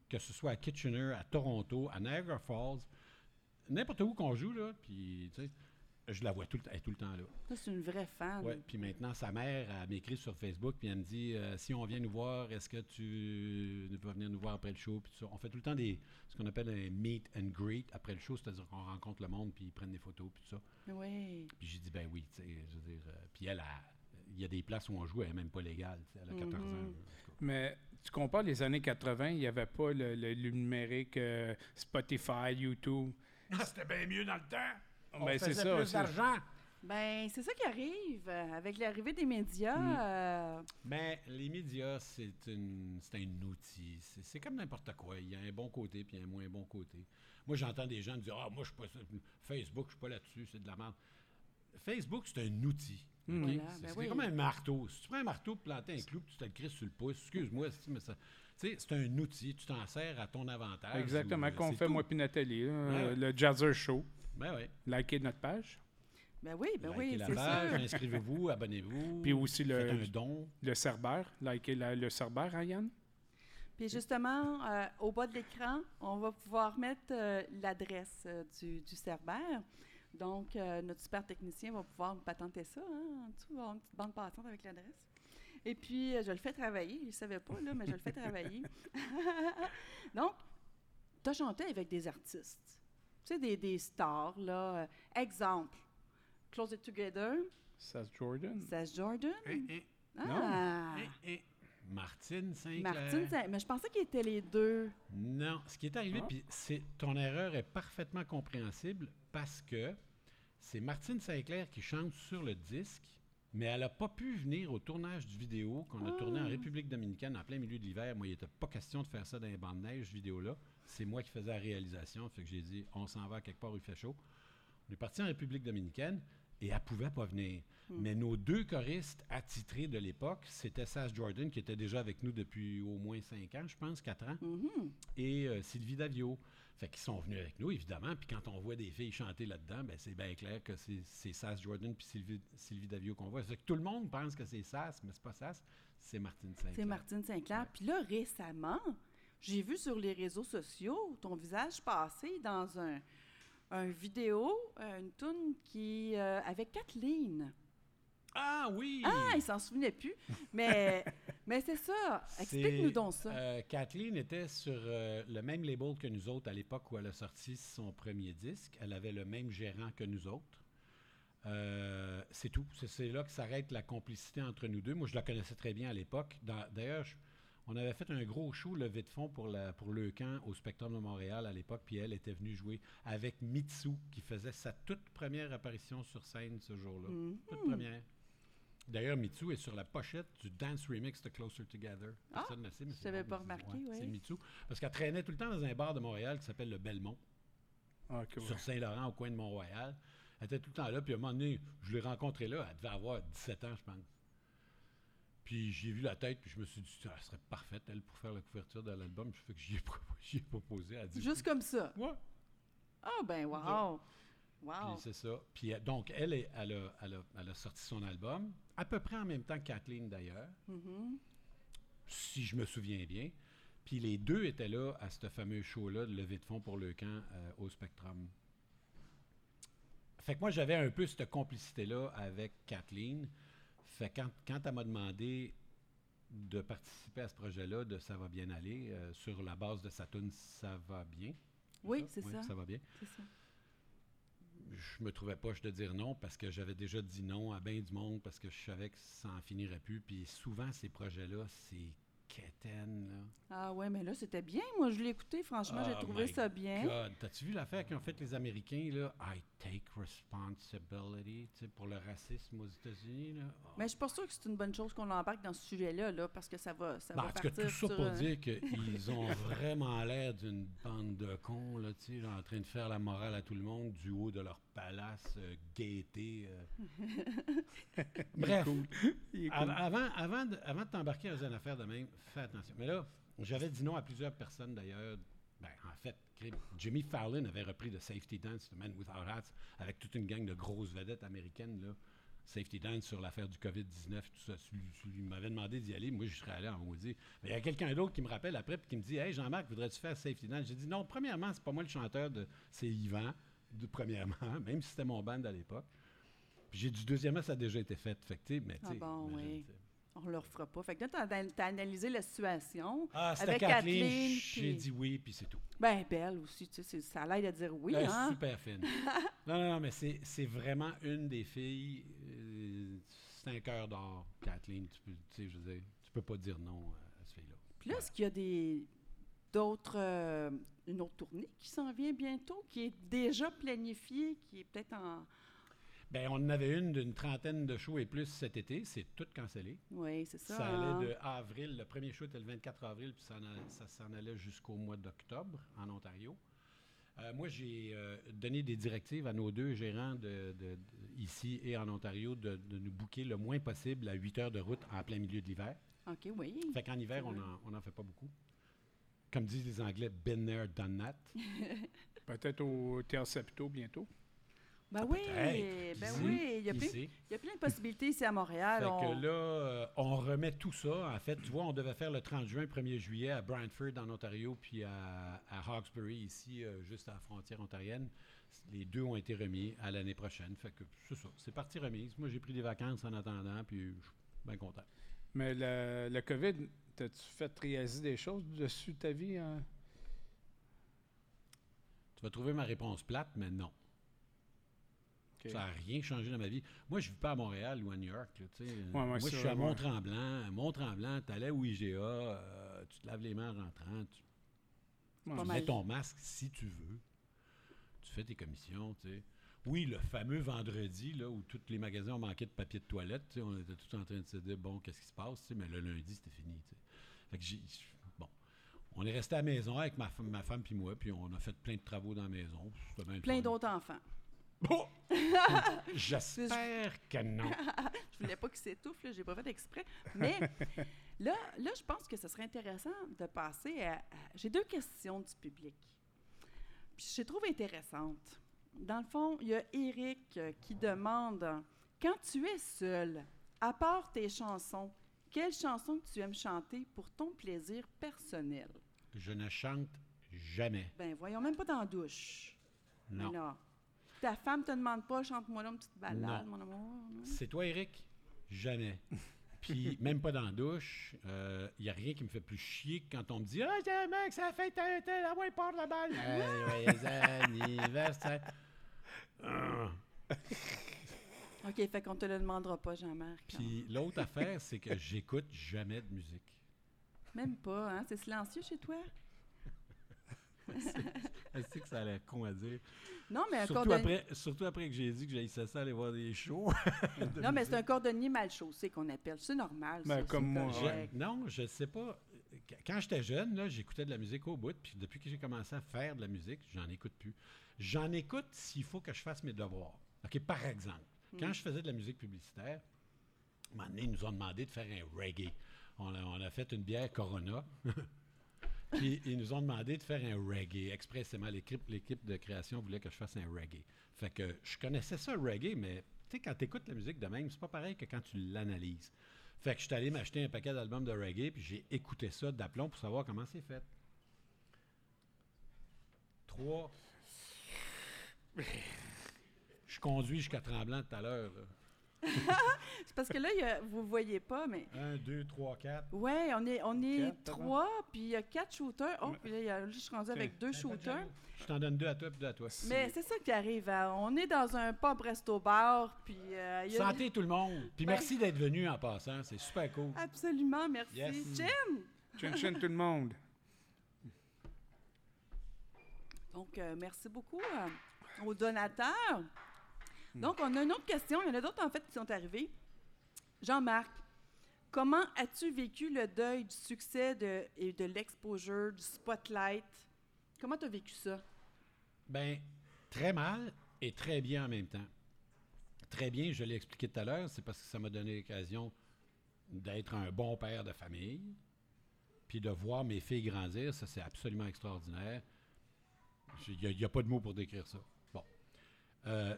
S3: Que ce soit à Kitchener, à Toronto, à Niagara Falls, n'importe où qu'on joue, là, puis, tu sais, je la vois tout le, temps- elle est tout le temps là.
S1: Ça, c'est une vraie fan.
S3: Ouais, puis maintenant, sa mère, elle m'écrit sur Facebook, puis elle me dit euh, si on vient nous voir, est-ce que tu vas venir nous voir après le show? Puis tout ça. On fait tout le temps des, ce qu'on appelle un meet and greet après le show, c'est-à-dire qu'on rencontre le monde, puis ils prennent des photos, puis tout ça.
S1: Oui.
S3: Puis j'ai dit, ben oui, tu sais, je veux dire. euh, puis elle, a- il y a des places où on joue, elle n'est même pas légale, tu sais, elle a 14 ans.
S1: Mhm.
S3: en tout cas.
S2: Mais tu compares les années 80, il n'y avait pas le, le- le numérique euh, Spotify, YouTube.
S3: Ah, c'était bien mieux dans le temps. On
S2: Ben, c'est
S3: faisait
S2: ça,
S3: plus d'argent.
S1: Ben, c'est ça qui arrive. euh, Avec l'arrivée des médias,
S3: Mm.
S1: euh,
S3: Mais les médias, c'est une- c'est un outil. C'est c'est comme n'importe quoi. Il y a un bon côté puis un moins bon côté. Moi, j'entends des gens me dire Ah, moi, je suis pas. Facebook, je suis pas là-dessus, c'est de la merde. Facebook, c'est un outil.
S1: Voilà,
S3: c'est
S1: ben
S3: c'est
S1: oui.
S3: comme un marteau. Si tu prends un marteau pour planter un clou, puis tu te le crises sur le pouce, excuse-moi, mais ça. Tu sais, c'est un outil, tu t'en sers à ton avantage.
S2: Exactement, qu'on fait
S3: tout.
S2: moi puis Nathalie,
S3: Ouais,
S2: le Jazzer Show.
S3: Ben oui.
S2: Likez notre page.
S1: ben oui, ben
S3: Likez
S1: oui,
S3: la
S1: c'est
S3: inscrivez-vous, abonnez-vous.
S2: Puis aussi le,
S3: un don.
S2: le Cerbère. Likez la- le Cerbère, hein, Yann?
S1: Puis justement, euh, au bas de l'écran, on va pouvoir mettre euh, l'adresse euh, du, du Cerbère. Donc, euh, notre super technicien va pouvoir nous patenter ça. Hein, en dessous, avoir une petite bande passante avec l'adresse. Et puis, euh, je le fais travailler. Il ne savait pas, là, mais je le fais travailler. Donc, tu as chanté avec des artistes. Tu sais, des, des stars, là. Euh, exemple, Close It Together,
S2: Seth Jordan.
S1: Seth Jordan.
S3: Hein, hein,
S1: Ah!
S3: hein, hein. Martine Sinclair.
S1: Martine, mais je pensais qu'ils étaient les deux.
S3: Non, ce qui est arrivé,
S2: Ah.
S3: puis c'est ton erreur est parfaitement compréhensible parce que c'est Martine Sinclair qui chante sur le disque, mais elle n'a pas pu venir au tournage du vidéo qu'on a tourné en
S1: Ah.
S3: République dominicaine en plein milieu de l'hiver. Moi, il n'était pas question de faire ça dans les bandes de neige, vidéo-là. C'est moi qui faisais la réalisation, fait que j'ai dit, on s'en va quelque part où il fait chaud. On est parti en République dominicaine et elle pouvait pas venir.
S1: Hmm.
S3: Mais nos deux choristes attitrés de l'époque, c'était Sass Jordan, qui était déjà avec nous depuis au moins cinq ans, je pense, quatre ans
S1: Mhm.
S3: et euh, Sylvie Davio. Fait qu'ils sont venus avec nous, évidemment. Puis quand on voit des filles chanter là-dedans, ben c'est bien clair que c'est Sass Jordan puis Sylvie, Sylvie Davio qu'on voit. Fait que tout le monde pense que c'est Sass, mais c'est pas Sass, c'est Martine Sinclair.
S1: C'est Martine Sinclair. Puis là, récemment, j'ai vu sur les réseaux sociaux ton visage passer dans un, un vidéo, euh, une toune qui euh, avec Kathleen.
S3: Ah oui!
S1: Ah, il s'en souvenait plus. Mais, mais c'est ça. Explique-nous donc ça.
S3: euh, Kathleen était sur euh, le même label que nous autres à l'époque où elle a sorti son premier disque. Elle avait le même gérant que nous autres. Euh, c'est tout. C'est, là que s'arrête la complicité entre nous deux. Moi, je la connaissais très bien à l'époque. D'ailleurs, je- on avait fait un gros show levé de fonds pour, la, pour le camp au Spectrum de Montréal à l'époque, puis elle était venue jouer avec Mitsu, qui faisait sa toute première apparition sur scène ce jour-là.
S1: Mhm.
S3: Toute première. D'ailleurs, Mitsu est sur la pochette du dance remix de Closer Together.
S1: Ah,
S3: Personne ne le sait, mais
S1: je pas remarqué,
S3: c'est-
S1: ouais.
S3: C'est Mitsu. Parce qu'elle traînait tout le temps dans un bar de Montréal qui s'appelle le Belmont,
S2: Ah, ouais.
S3: sur Saint-Laurent, au coin de Mont-Royal. Elle était tout le temps là, puis à un moment donné, je l'ai rencontrée là, elle devait avoir 17 ans, je pense. Puis j'ai vu la tête, puis je me suis dit, elle serait parfaite, elle, pour faire la couverture de l'album. Je fais que j'y ai, pro- j'y ai proposé. A dit,
S1: Juste comme ça?
S3: ouais.
S1: Ah, ben, wow. Wow.
S3: Puis c'est ça. Puis euh, donc, elle, est- elle, a, elle, a, elle a sorti son album, à peu près en même temps que Kathleen d'ailleurs,
S1: Mhm.
S3: si je me souviens bien. Puis les deux étaient là à ce fameux show-là de levée de fonds pour le camp euh, au Spectrum. Fait que moi, j'avais un peu cette complicité-là avec Kathleen. Fait quand, quand elle m'a demandé de participer à ce projet-là, de Ça va bien aller, euh, sur la base de sa tune Ça va bien.
S1: Oui, c'est ça?
S3: Ça va bien.
S1: C'est ça.
S3: je me trouvais pas de dire non parce que j'avais déjà dit non à bien du monde parce que je savais que ça en finirait plus. Puis souvent, ces projets-là, c'est quétaine, là.
S1: Ah, ouais, mais là, c'était bien. Moi, je l'ai écouté. Franchement, j'ai
S3: Oh
S1: trouvé
S3: my
S1: ça bien.
S3: God, t'as-tu vu l'affaire qu'ont fait les Américains, là? I take responsibility, tu sais, pour le racisme aux États-Unis, là. Oh.
S1: Mais je suis pas sûre que c'est une bonne chose qu'on embarque dans ce sujet-là, là, parce que ça va, ça
S3: Ben,
S1: va
S3: en tout ça
S1: sur,
S3: pour dire qu'ils ont vraiment l'air d'une bande de cons, là, tu sais, en train de faire la morale à tout le monde du haut de leur palace, euh, gaieté. euh. Bref, Av-
S2: cool.
S3: Avant, avant, de, avant de t'embarquer dans une affaire de même, fais attention. Mais là, j'avais dit non à plusieurs personnes d'ailleurs. Ben, en fait. Jimmy Fallon avait repris le Safety Dance, The Man Without Hats, avec toute une gang de grosses vedettes américaines. Là. Safety Dance sur l'affaire du COVID-19, tout ça. Il m'avait demandé d'y aller. Moi, je serais allé en maudit. Mais il y a quelqu'un d'autre qui me rappelle après puis qui me dit Hey, Jean-Marc, voudrais-tu faire Safety Dance J'ai dit non, premièrement, c'est pas moi le chanteur, de, c'est Yvan, de, premièrement, même si c'était mon band à l'époque. Puis j'ai dit deuxièmement, ça a déjà été fait. Fait que, tu sais, mais,
S1: Ah bon, oui.
S3: tu sais.
S1: On le refera pas. Fait que là, tu as, analysé la situation.
S3: Ah, c'était
S1: Avec
S3: Kathleen,
S1: Kathleen,
S3: j'ai dit oui, puis c'est tout.
S1: Ben, belle aussi, tu sais, ça l'aide à dire oui,
S3: Elle est
S1: hein?
S3: super fine. non, non, non, mais c'est c'est vraiment une des filles. euh, c'est un cœur d'or, Kathleen. Tu, peux, tu sais, je veux dire, tu peux pas dire non à cette fille-là.
S1: Puis là, est-ce qu'il y a des d'autres euh, une autre tournée qui s'en vient bientôt, qui est déjà planifiée, qui est peut-être en
S3: Ben, on en avait une d'une trentaine de shows et plus cet été. C'est tout cancellé.
S1: Oui, c'est ça.
S3: Ça,
S1: hein?
S3: allait de avril. Le premier show était le 24 avril, puis ça, en allait- ça s'en allait jusqu'au mois d'octobre en Ontario. Euh, moi, j'ai euh, donné des directives à nos deux gérants de, de- de- ici et en Ontario de, de nous booker le moins possible à 8 heures de route en plein milieu de l'hiver.
S1: OK, oui.
S3: Fait qu'en hiver, on n'en on en fait pas beaucoup. Comme disent les Anglais, been there, done that.
S2: Peut-être au Théâtre Saputo bientôt.
S1: Ben oui,
S3: peut-être.
S1: ben oui, il y, a plein, il y a plein de possibilités ici à Montréal.
S3: Fait
S1: on-
S3: que là, euh, on remet tout ça. En fait, tu vois, on devait faire le 30 juin, 1er juillet à Brantford, en Ontario, puis à, à Hawkesbury, ici, euh, juste à la frontière ontarienne. Les deux ont été remis à l'année prochaine. Fait que c'est ça. C'est parti remise. Moi, j'ai pris des vacances en attendant, puis je suis bien content.
S2: Mais le, le COVID, t'as-tu fait réaliser des choses dessus ta vie? hein?
S3: Tu vas trouver ma réponse plate, mais non. Ça n'a rien changé dans ma vie. Moi, je ne vis pas à Montréal ou à New York. là,
S2: moi,
S3: Moi, je suis à. Mont-Tremblant. Mont-Tremblant, tu allais au IGA, euh, tu te laves les mains en rentrant, tu,
S2: Ouais.
S3: Mets ton masque si tu veux. Tu fais tes commissions, tu sais. Oui, le fameux vendredi, là, où tous les magasins ont manqué de papier de toilette, on était tous en train de se dire, bon, qu'est-ce qui se passe, mais le lundi, c'était fini, tu sais. Fait que j'ai... Bon. On est resté à la maison avec ma, femme- ma femme puis moi, puis on a fait plein de travaux dans la maison.
S1: Plein d'autres enfants.
S3: Bon! J'espère que non.
S1: Je voulais pas qu'il s'étouffe, là, j'ai pas fait exprès. Mais là, là, je pense que ce serait intéressant de passer à. à- J'ai deux questions du public. Puis je les trouve intéressantes. Dans le fond, il y a Eric euh, qui demande Quand tu es seul, à part tes chansons, quelle chanson que tu aimes chanter pour ton plaisir personnel?
S3: Je ne chante jamais.
S1: Ben, voyons, même pas dans la douche.
S3: Non.
S1: Ta femme te demande pas, chante-moi là une petite balade,
S3: Non.
S1: mon amour. non?
S3: C'est toi, Eric? Jamais. Puis même pas dans la douche. Il n'y a rien qui me fait plus chier que quand on me dit Ah, tiens, mec, ça fait tel, tel, ah ouais, part la balle. Joyeux anniversaire.
S1: OK, fait qu'on te le demandera pas, Jean-Marc.
S3: Puis l'autre affaire, c'est que j'écoute jamais de musique.
S1: Même pas, hein? C'est silencieux chez toi?
S3: Je sais que ça a l'air con à dire?
S1: Non, mais un
S3: Surtout
S1: cordonnier...
S3: après, surtout après que j'ai dit que j'haïssais ça aller voir des shows. de
S1: Non, mais c'est un cordonnier mal chaussé qu'on appelle. C'est normal,
S2: Ben,
S1: ça,
S2: comme moi,
S3: Je- non, je sais pas. Qu- Quand j'étais jeune, là, j'écoutais de la musique au bout, puis depuis que j'ai commencé à faire de la musique, j'en écoute plus. J'en écoute s'il faut que je fasse mes devoirs. OK, par exemple, quand je faisais de la musique publicitaire, à un moment donné, ils nous ont demandé de faire un reggae. On a, on a fait une bière Corona. Puis ils nous ont demandé de faire un reggae. Expressément, l'équipe, l'équipe de création voulait que je fasse un reggae. Fait que je connaissais ça, le reggae, mais tu sais, quand tu écoutes la musique de même, c'est pas pareil que quand tu l'analyses. Fait que je suis allé m'acheter un paquet d'albums de reggae, puis j'ai écouté ça d'aplomb pour savoir comment c'est fait. Trois. Je conduis jusqu'à Tremblant tout à l'heure.
S1: C'est parce que là, il y a- vous ne voyez pas, mais...
S3: Un, deux, trois, quatre.
S1: Ouais, on est, on est
S2: Quatre,
S1: trois, puis il y a quatre shooters. Oh, puis là, y a- je suis rendue avec deux shooters.
S3: Je t'en donne deux à toi, puis deux à toi.
S1: Mais c'est ça qui arrive. hein. On est dans un pub resto-bar, puis euh, il y a...
S3: Santé tout le monde. Puis
S1: Ouais.
S3: merci d'être venu en passant. C'est super cool.
S1: Absolument, merci.
S3: Yes.
S1: Jim!
S2: Chin chin tout le monde.
S1: Donc, euh, merci beaucoup euh, aux donateurs. Donc, on a une autre question. Il y en a d'autres, en fait, qui sont arrivés. Jean-Marc, comment as-tu vécu le deuil du succès de, et de l'exposure, du spotlight? Comment tu as vécu ça?
S3: Ben, très mal et très bien en même temps. Très bien, je l'ai expliqué tout à l'heure, c'est parce que ça m'a donné l'occasion d'être un bon père de famille, puis de voir mes filles grandir, ça c'est absolument extraordinaire. Il n'y a, pas de mots pour décrire ça. Bon. Euh,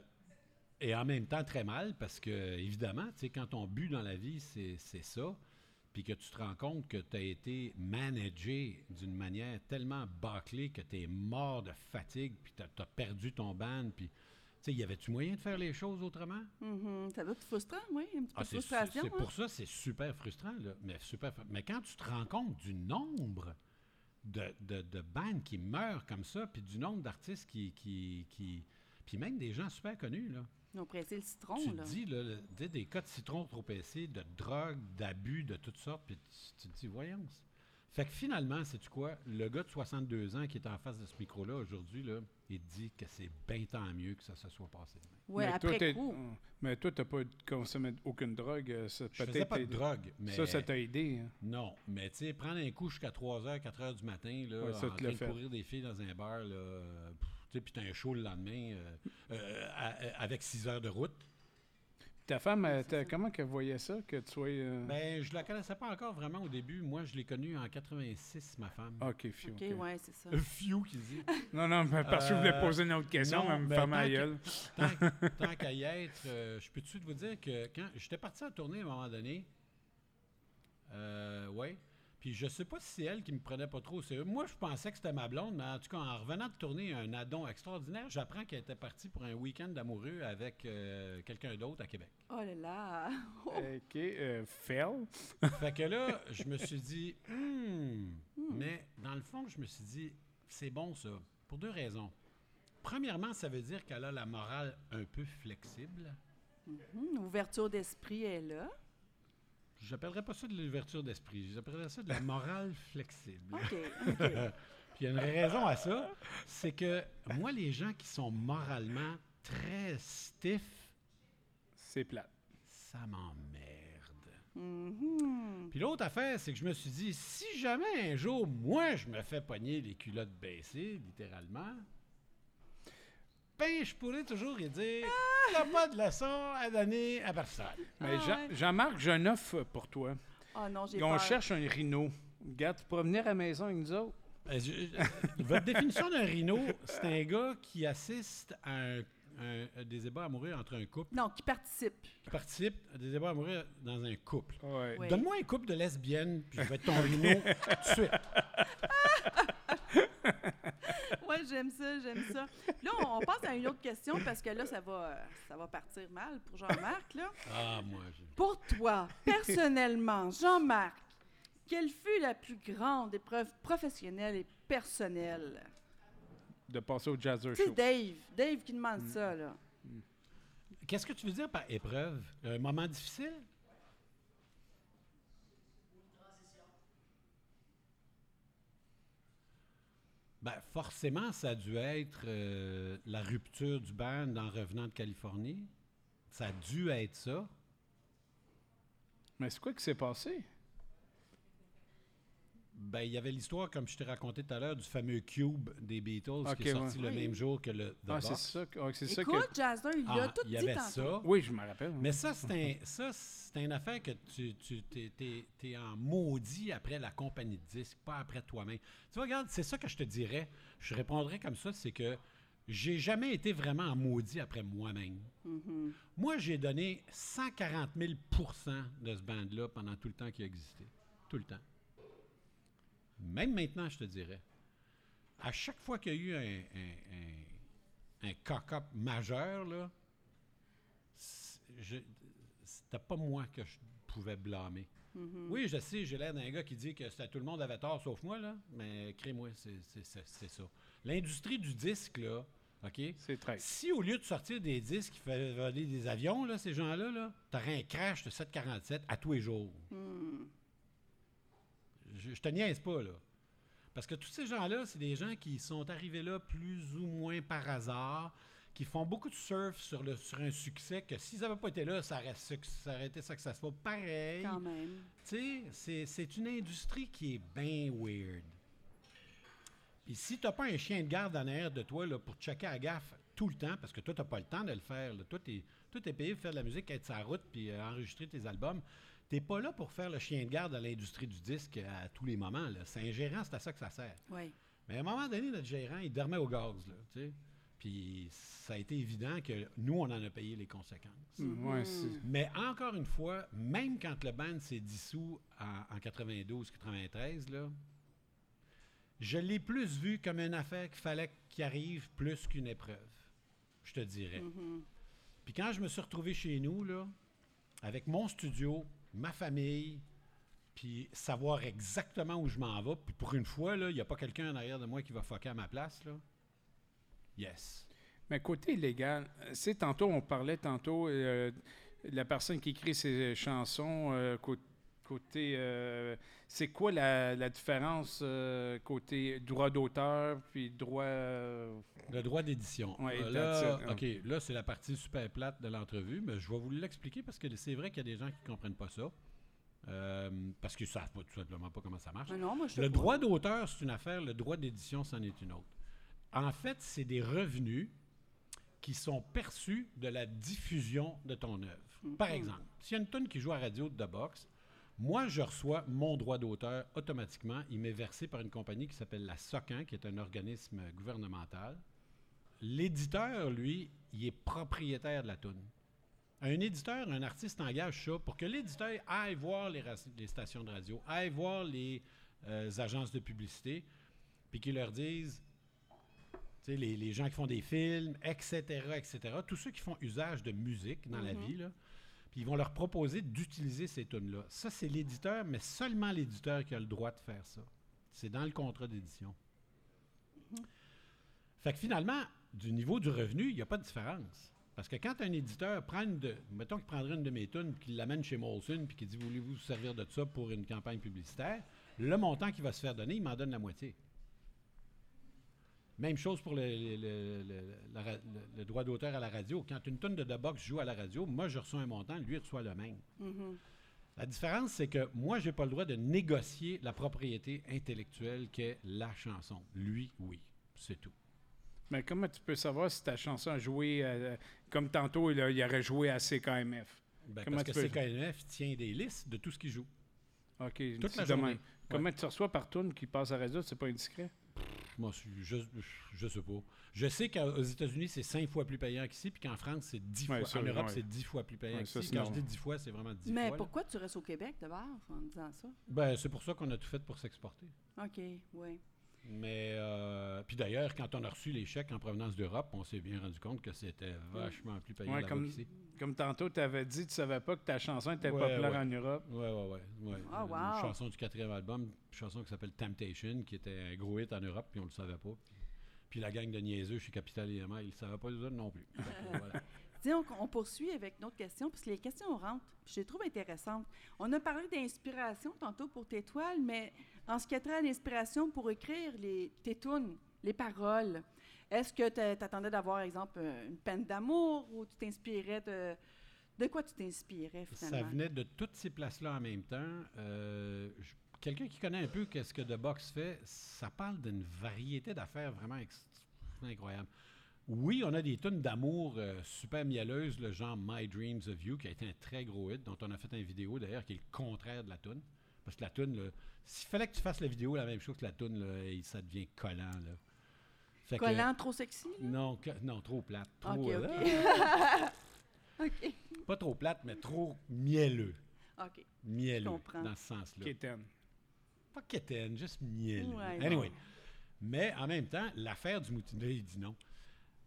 S3: et en même temps, très mal, parce que, évidemment, tu sais, quand on but dans la vie, c'est c'est ça, puis que tu te rends compte que tu as été managé d'une manière tellement bâclée que tu es mort de fatigue, puis tu as, perdu ton ban, puis, tu sais, y avait-tu moyen de faire les choses autrement?
S1: Mhm. Ça doit être frustrant, oui, un petit peu
S3: Ah,
S1: de frustration.
S3: c'est
S1: hein?
S3: pour ça, c'est super frustrant. Là. Mais, super, mais quand tu te rends compte du nombre de, de, qui meurent comme ça, puis du nombre d'artistes qui, qui, qui- Puis même des gens super connus, là.
S1: Ils ont pressé le citron,
S3: tu
S1: là.
S3: te dis, là, le- des, des cas de citron trop épais, de drogue, d'abus, de toutes sortes, puis tu, tu te dis, voyons. Fait que finalement, sais-tu quoi? Le gars de 62 ans qui est en face de ce micro-là aujourd'hui, là, il dit que c'est bien tant mieux que ça se soit passé. de même.
S1: Oui,
S2: mais
S1: après
S2: toi, t'es-
S1: coup.
S2: Mais toi, tu n'as pas consommé aucune drogue. euh, Ça,
S3: Je faisais
S2: peut-être
S3: pas de drogue, mais...
S2: Ça, ça t'a aidé. hein?
S3: Non, mais tu sais, prendre un coup jusqu'à 3h, 4h du matin, là,
S2: Ouais, ça
S3: en
S2: te
S3: train de
S2: fait.
S3: courir des filles dans un bar, là, tu puis t'as un show le lendemain, euh, euh, à- à- avec 6 heures de route.
S2: Ta femme, comment qu'elle voyait ça, que tu sois... euh,
S3: Ben, je la connaissais pas encore vraiment au début. Moi, je l'ai connue en 86, ma femme.
S2: OK, fiu,
S1: OK, ouais, c'est ça.
S3: Un fiou qui dit.
S2: Non, non, mais parce que je voulais
S3: Euh,
S2: poser une autre question,
S3: non,
S2: mais me
S3: ben, tant que-
S2: gueule.
S3: Tant, tant qu'à y être, euh, je peux tout de suite vous dire que quand j'étais parti en tournée à un moment donné, euh, ouais, puis je sais pas si c'est elle qui me prenait pas trop au sérieux. Moi, je pensais que c'était ma blonde, mais en tout cas, en revenant de tourner un addon extraordinaire, j'apprends qu'elle était partie pour un week-end d'amoureux avec euh, quelqu'un d'autre à Québec.
S1: Oh là là! Oh.
S2: OK. euh, Phil?
S3: fait que là, je me suis dit, Hmm. mais dans le fond, je me suis dit, c'est bon ça, pour deux raisons. Premièrement, ça veut dire qu'elle a la morale un peu flexible.
S1: Hum, Ouverture d'esprit est là.
S3: J'appellerais pas ça de l'ouverture d'esprit, j'appellerais ça de la morale flexible.
S1: OK, OK.
S3: Puis il y a une raison à ça, c'est que moi, les gens qui sont moralement très stiff,
S2: C'est plate.
S3: ça m'emmerde.
S1: Mhm.
S3: Puis l'autre affaire, c'est que je me suis dit, si jamais un jour, moi, je me fais pogner les culottes baissées, littéralement, ben, je pourrais toujours lui dire, il a pas de leçon à donner à personne.
S2: Mais
S1: Ah,
S2: Jean-
S1: ouais.
S2: Jean-Marc, j'ai une offre pour toi.
S1: Oh non, j'ai
S2: On
S1: peur.
S2: cherche un rhino. Regarde, tu pourras venir à la maison avec nous autres.
S3: Euh, je- votre définition d'un rhino, c'est un gars qui assiste à un- un- à des débats amoureux entre un couple,
S1: Non, qui participe.
S3: qui participe à des débats amoureux dans un couple.
S2: Ouais.
S1: Oui.
S3: Donne-moi un couple de lesbiennes, puis je vais être ton rhino tout de suite.
S1: Ouais, j'aime ça, j'aime ça. Là, on, on passe à une autre question parce que là, ça va, ça va partir mal pour Jean-Marc. là.
S3: Ah, moi, je...
S1: Pour toi, personnellement, Jean-Marc, quelle fut la plus grande épreuve professionnelle et personnelle?
S2: De passer au Jazzer Show.
S1: Dave, Dave qui demande ça, là.
S3: Qu'est-ce que tu veux dire par épreuve? Un moment difficile? Ben, forcément, ça a dû être euh, la rupture du band en revenant de Californie. Ça a dû être ça.
S2: Mais c'est quoi qui s'est passé?
S3: Ben, il y avait l'histoire, comme je t'ai raconté tout à l'heure, du fameux Cube des Beatles qui est sorti
S1: ouais.
S3: le
S1: Oui.
S3: même jour que le The
S2: ah, c'est ça, que- ah, c'est ça
S1: Écoute,
S2: que...
S1: Il
S3: Ah,
S1: a tout
S3: il
S1: dit
S3: y avait
S1: tantôt.
S3: ça.
S2: Oui, je me rappelle.
S3: Mais ça, c'est un, ça, c'est une affaire que tu, tu t'es, t'es- t'es en maudit après la compagnie de disques, pas après toi-même. Tu vois, regarde, c'est ça que je te dirais. Je répondrais comme ça, c'est que j'ai jamais été vraiment en maudit après moi-même.
S1: Mhm.
S3: Moi, j'ai donné 140 000% de ce band-là pendant tout le temps qu'il a existé. Tout le temps. Même maintenant, je te dirais. À chaque fois qu'il y a eu un, un, un- un cock-up majeur, là, c'était pas moi que je pouvais blâmer.
S1: Mhm.
S3: Oui, je sais, j'ai l'air d'un gars qui dit que tout le monde avait tort sauf moi, là, mais crée-moi, c'est c'est- c'est- c'est ça. L'industrie du disque, là, OK?
S2: C'est très...
S3: Si au lieu de sortir des disques qui faisaient voler des avions, là, ces gens-là, là, t'aurais un crash de 747 à tous les jours.
S1: Hmm.
S3: Je, je te niaise pas, là. Parce que tous ces gens-là, c'est des gens qui sont arrivés là plus ou moins par hasard, qui font beaucoup de surf sur, le, sur un succès que s'ils n'avaient pas été là, ça aurait, ça aurait été successful. Pareil.
S1: Quand même.
S3: Tu sais, c'est- c'est une industrie qui est bien weird. Puis si t'as pas un chien de garde en arrière de toi là, pour checker à gaffe tout le temps, parce que toi, t'as pas le temps de le faire. Là. Toi, t'es toi, t'es payé pour faire de la musique, être sur la route, puis euh, enregistrer tes albums. T'es pas là pour faire le chien de garde à l'industrie du disque à tous les moments. C'est un gérant, c'est à ça que ça sert.
S1: Oui.
S3: Mais à un moment donné, notre gérant, il dormait au gaz, là, tu sais. Puis ça a été évident que nous, on en a payé les conséquences.
S2: Mm, ouais, c'est-
S3: Mais encore une fois, même quand le band s'est dissous en, en 92-93, là, je l'ai plus vu comme une affaire qu'il fallait qu'il arrive plus qu'une épreuve, je te dirais.
S1: Mhm.
S3: Puis quand je me suis retrouvé chez nous, là, avec mon studio, ma famille, puis savoir exactement où je m'en vais, puis pour une fois, il n'y a pas quelqu'un en arrière de moi qui va fucker à ma place, là. Yes.
S2: Mais côté légal, c'est tantôt, on parlait tantôt, euh, la personne qui écrit ses chansons, euh, cô- côté, euh, c'est quoi la, la différence euh, côté droit d'auteur puis droit... euh,
S3: Le droit d'édition.
S2: Ouais,
S3: Euh, là,
S2: it.
S3: OK, là, c'est la partie super plate de l'entrevue, mais je vais vous l'expliquer parce que c'est vrai qu'il y a des gens qui ne comprennent pas ça. Euh, parce qu'ils ne savent pas tout simplement pas comment ça marche.
S1: Mais non, moi, je sais
S3: Le droit d'auteur, c'est une affaire, le droit d'édition, c'en est une autre. En fait, c'est des revenus qui sont perçus de la diffusion de ton œuvre. Par
S1: Mhm.
S3: exemple, s'il y a une tonne qui joue à radio de The Box, moi, je reçois mon droit d'auteur automatiquement. Il m'est versé par une compagnie qui s'appelle la SOCAN, qui est un organisme gouvernemental. L'éditeur, lui, il est propriétaire de la toune. Un éditeur, un artiste engage ça pour que l'éditeur aille voir les, stations de radio, aille voir les, euh, agences de publicité, puis qui leur disent, tu sais, les, les gens qui font des films, etc., etc., tous ceux qui font usage de musique dans la
S1: Mhm.
S3: vie, là, puis ils vont leur proposer d'utiliser ces tunes-là. Ça, c'est l'éditeur, mais seulement l'éditeur qui a le droit de faire ça. C'est dans le contrat d'édition. Fait que finalement, du niveau du revenu, il n'y a pas de différence. Parce que quand un éditeur prend une de, mettons qu'il prendrait une de mes tunes, puis qu'il l'amène chez Molson, puis qu'il dit Voulez-vous vous servir de ça pour une campagne publicitaire? Le montant qu'il va se faire donner, il m'en donne la moitié. Même chose pour le, le- le- le- la ra- le- le droit d'auteur à la radio. Quand une tonne de The Box joue à la radio, moi, je reçois un montant, lui, il reçoit le même.
S1: Mhm.
S3: La différence, c'est que moi, j'ai pas le droit de négocier la propriété intellectuelle qu'est la chanson. Lui, oui. C'est tout.
S2: Mais comment tu peux savoir si ta chanson a joué, euh, comme tantôt, il, a- il aurait joué à CKMF?
S3: Ben,
S2: Comment
S3: parce que
S2: tu peux-
S3: CKNF tient des listes de tout ce qu'il joue.
S2: OK.
S3: Toute la.
S2: Comment tu reçois par tune qui passe à la radio, c'est pas indiscret?
S3: Moi, je, je, je sais pas. Je sais qu'aux États-Unis, c'est cinq fois plus payant qu'ici, puis qu'en France, c'est dix
S2: Ouais,
S3: fois.
S2: ça,
S3: en Europe,
S2: ouais.
S3: c'est dix fois plus payant
S2: Ouais, ça,
S3: qu'ici. Quand je dis dix fois, c'est vraiment dix
S1: Mais
S3: fois. là.
S1: pourquoi tu restes au Québec de base en disant ça?
S3: Ben, c'est pour ça qu'on a tout fait pour s'exporter.
S1: OK, oui.
S3: Mais, euh, puis d'ailleurs, quand on a reçu les chèques en provenance d'Europe, on s'est bien rendu compte que c'était vachement plus payant
S2: Ouais,
S3: là-bas
S2: comme,
S3: qu'ici.
S2: comme tantôt, tu avais dit, tu savais pas que ta chanson était
S3: Ouais,
S2: populaire
S3: ouais.
S2: en Europe.
S3: Ouais, ouais, ouais. ouais.
S1: Ah,
S3: Une
S1: wow.
S3: chanson du quatrième album, une chanson qui s'appelle Temptation, qui était un gros hit en Europe, puis on le savait pas. Puis la gang de niaiseux chez Capital EMA, ils ne savaient pas les autres non plus. Voilà.
S1: On, poursuit avec notre question, parce que les questions rentrent. Je les trouve intéressantes. On a parlé d'inspiration tantôt pour tes toiles, mais en ce qui a trait à l'inspiration pour écrire les, tes tunes, les paroles, est-ce que tu attendais d'avoir, exemple, euh, une peine d'amour ou tu t'inspirais de. De quoi tu t'inspirais finalement?
S3: Ça venait de toutes ces places-là en même temps. Euh, Quelqu'un qui connaît un peu qu'est-ce que The Box fait, ça parle d'une variété d'affaires vraiment incroyable. Oui, on a des tunes d'amour euh, super mielleuses, le genre My Dreams of You, qui a été un très gros hit, dont on a fait une vidéo d'ailleurs, qui est le contraire de la tune. Parce que la tune, s'il fallait que tu fasses la vidéo la même chose que la tune, ça devient collant. Là. Fait que-
S1: Collant trop sexy? là?
S3: non, que- non, trop plate. Trop,
S1: OK,
S3: euh,
S1: OK.
S3: pas trop plate, mais trop mielleux.
S1: OK.
S3: Mielleux,
S1: comprends.
S3: dans ce sens-là.
S2: Kéten.
S3: Pas quétaine, juste mielleux.
S1: Ouais,
S3: anyway. Mais en même temps, l'affaire du moutier, là, il dit non.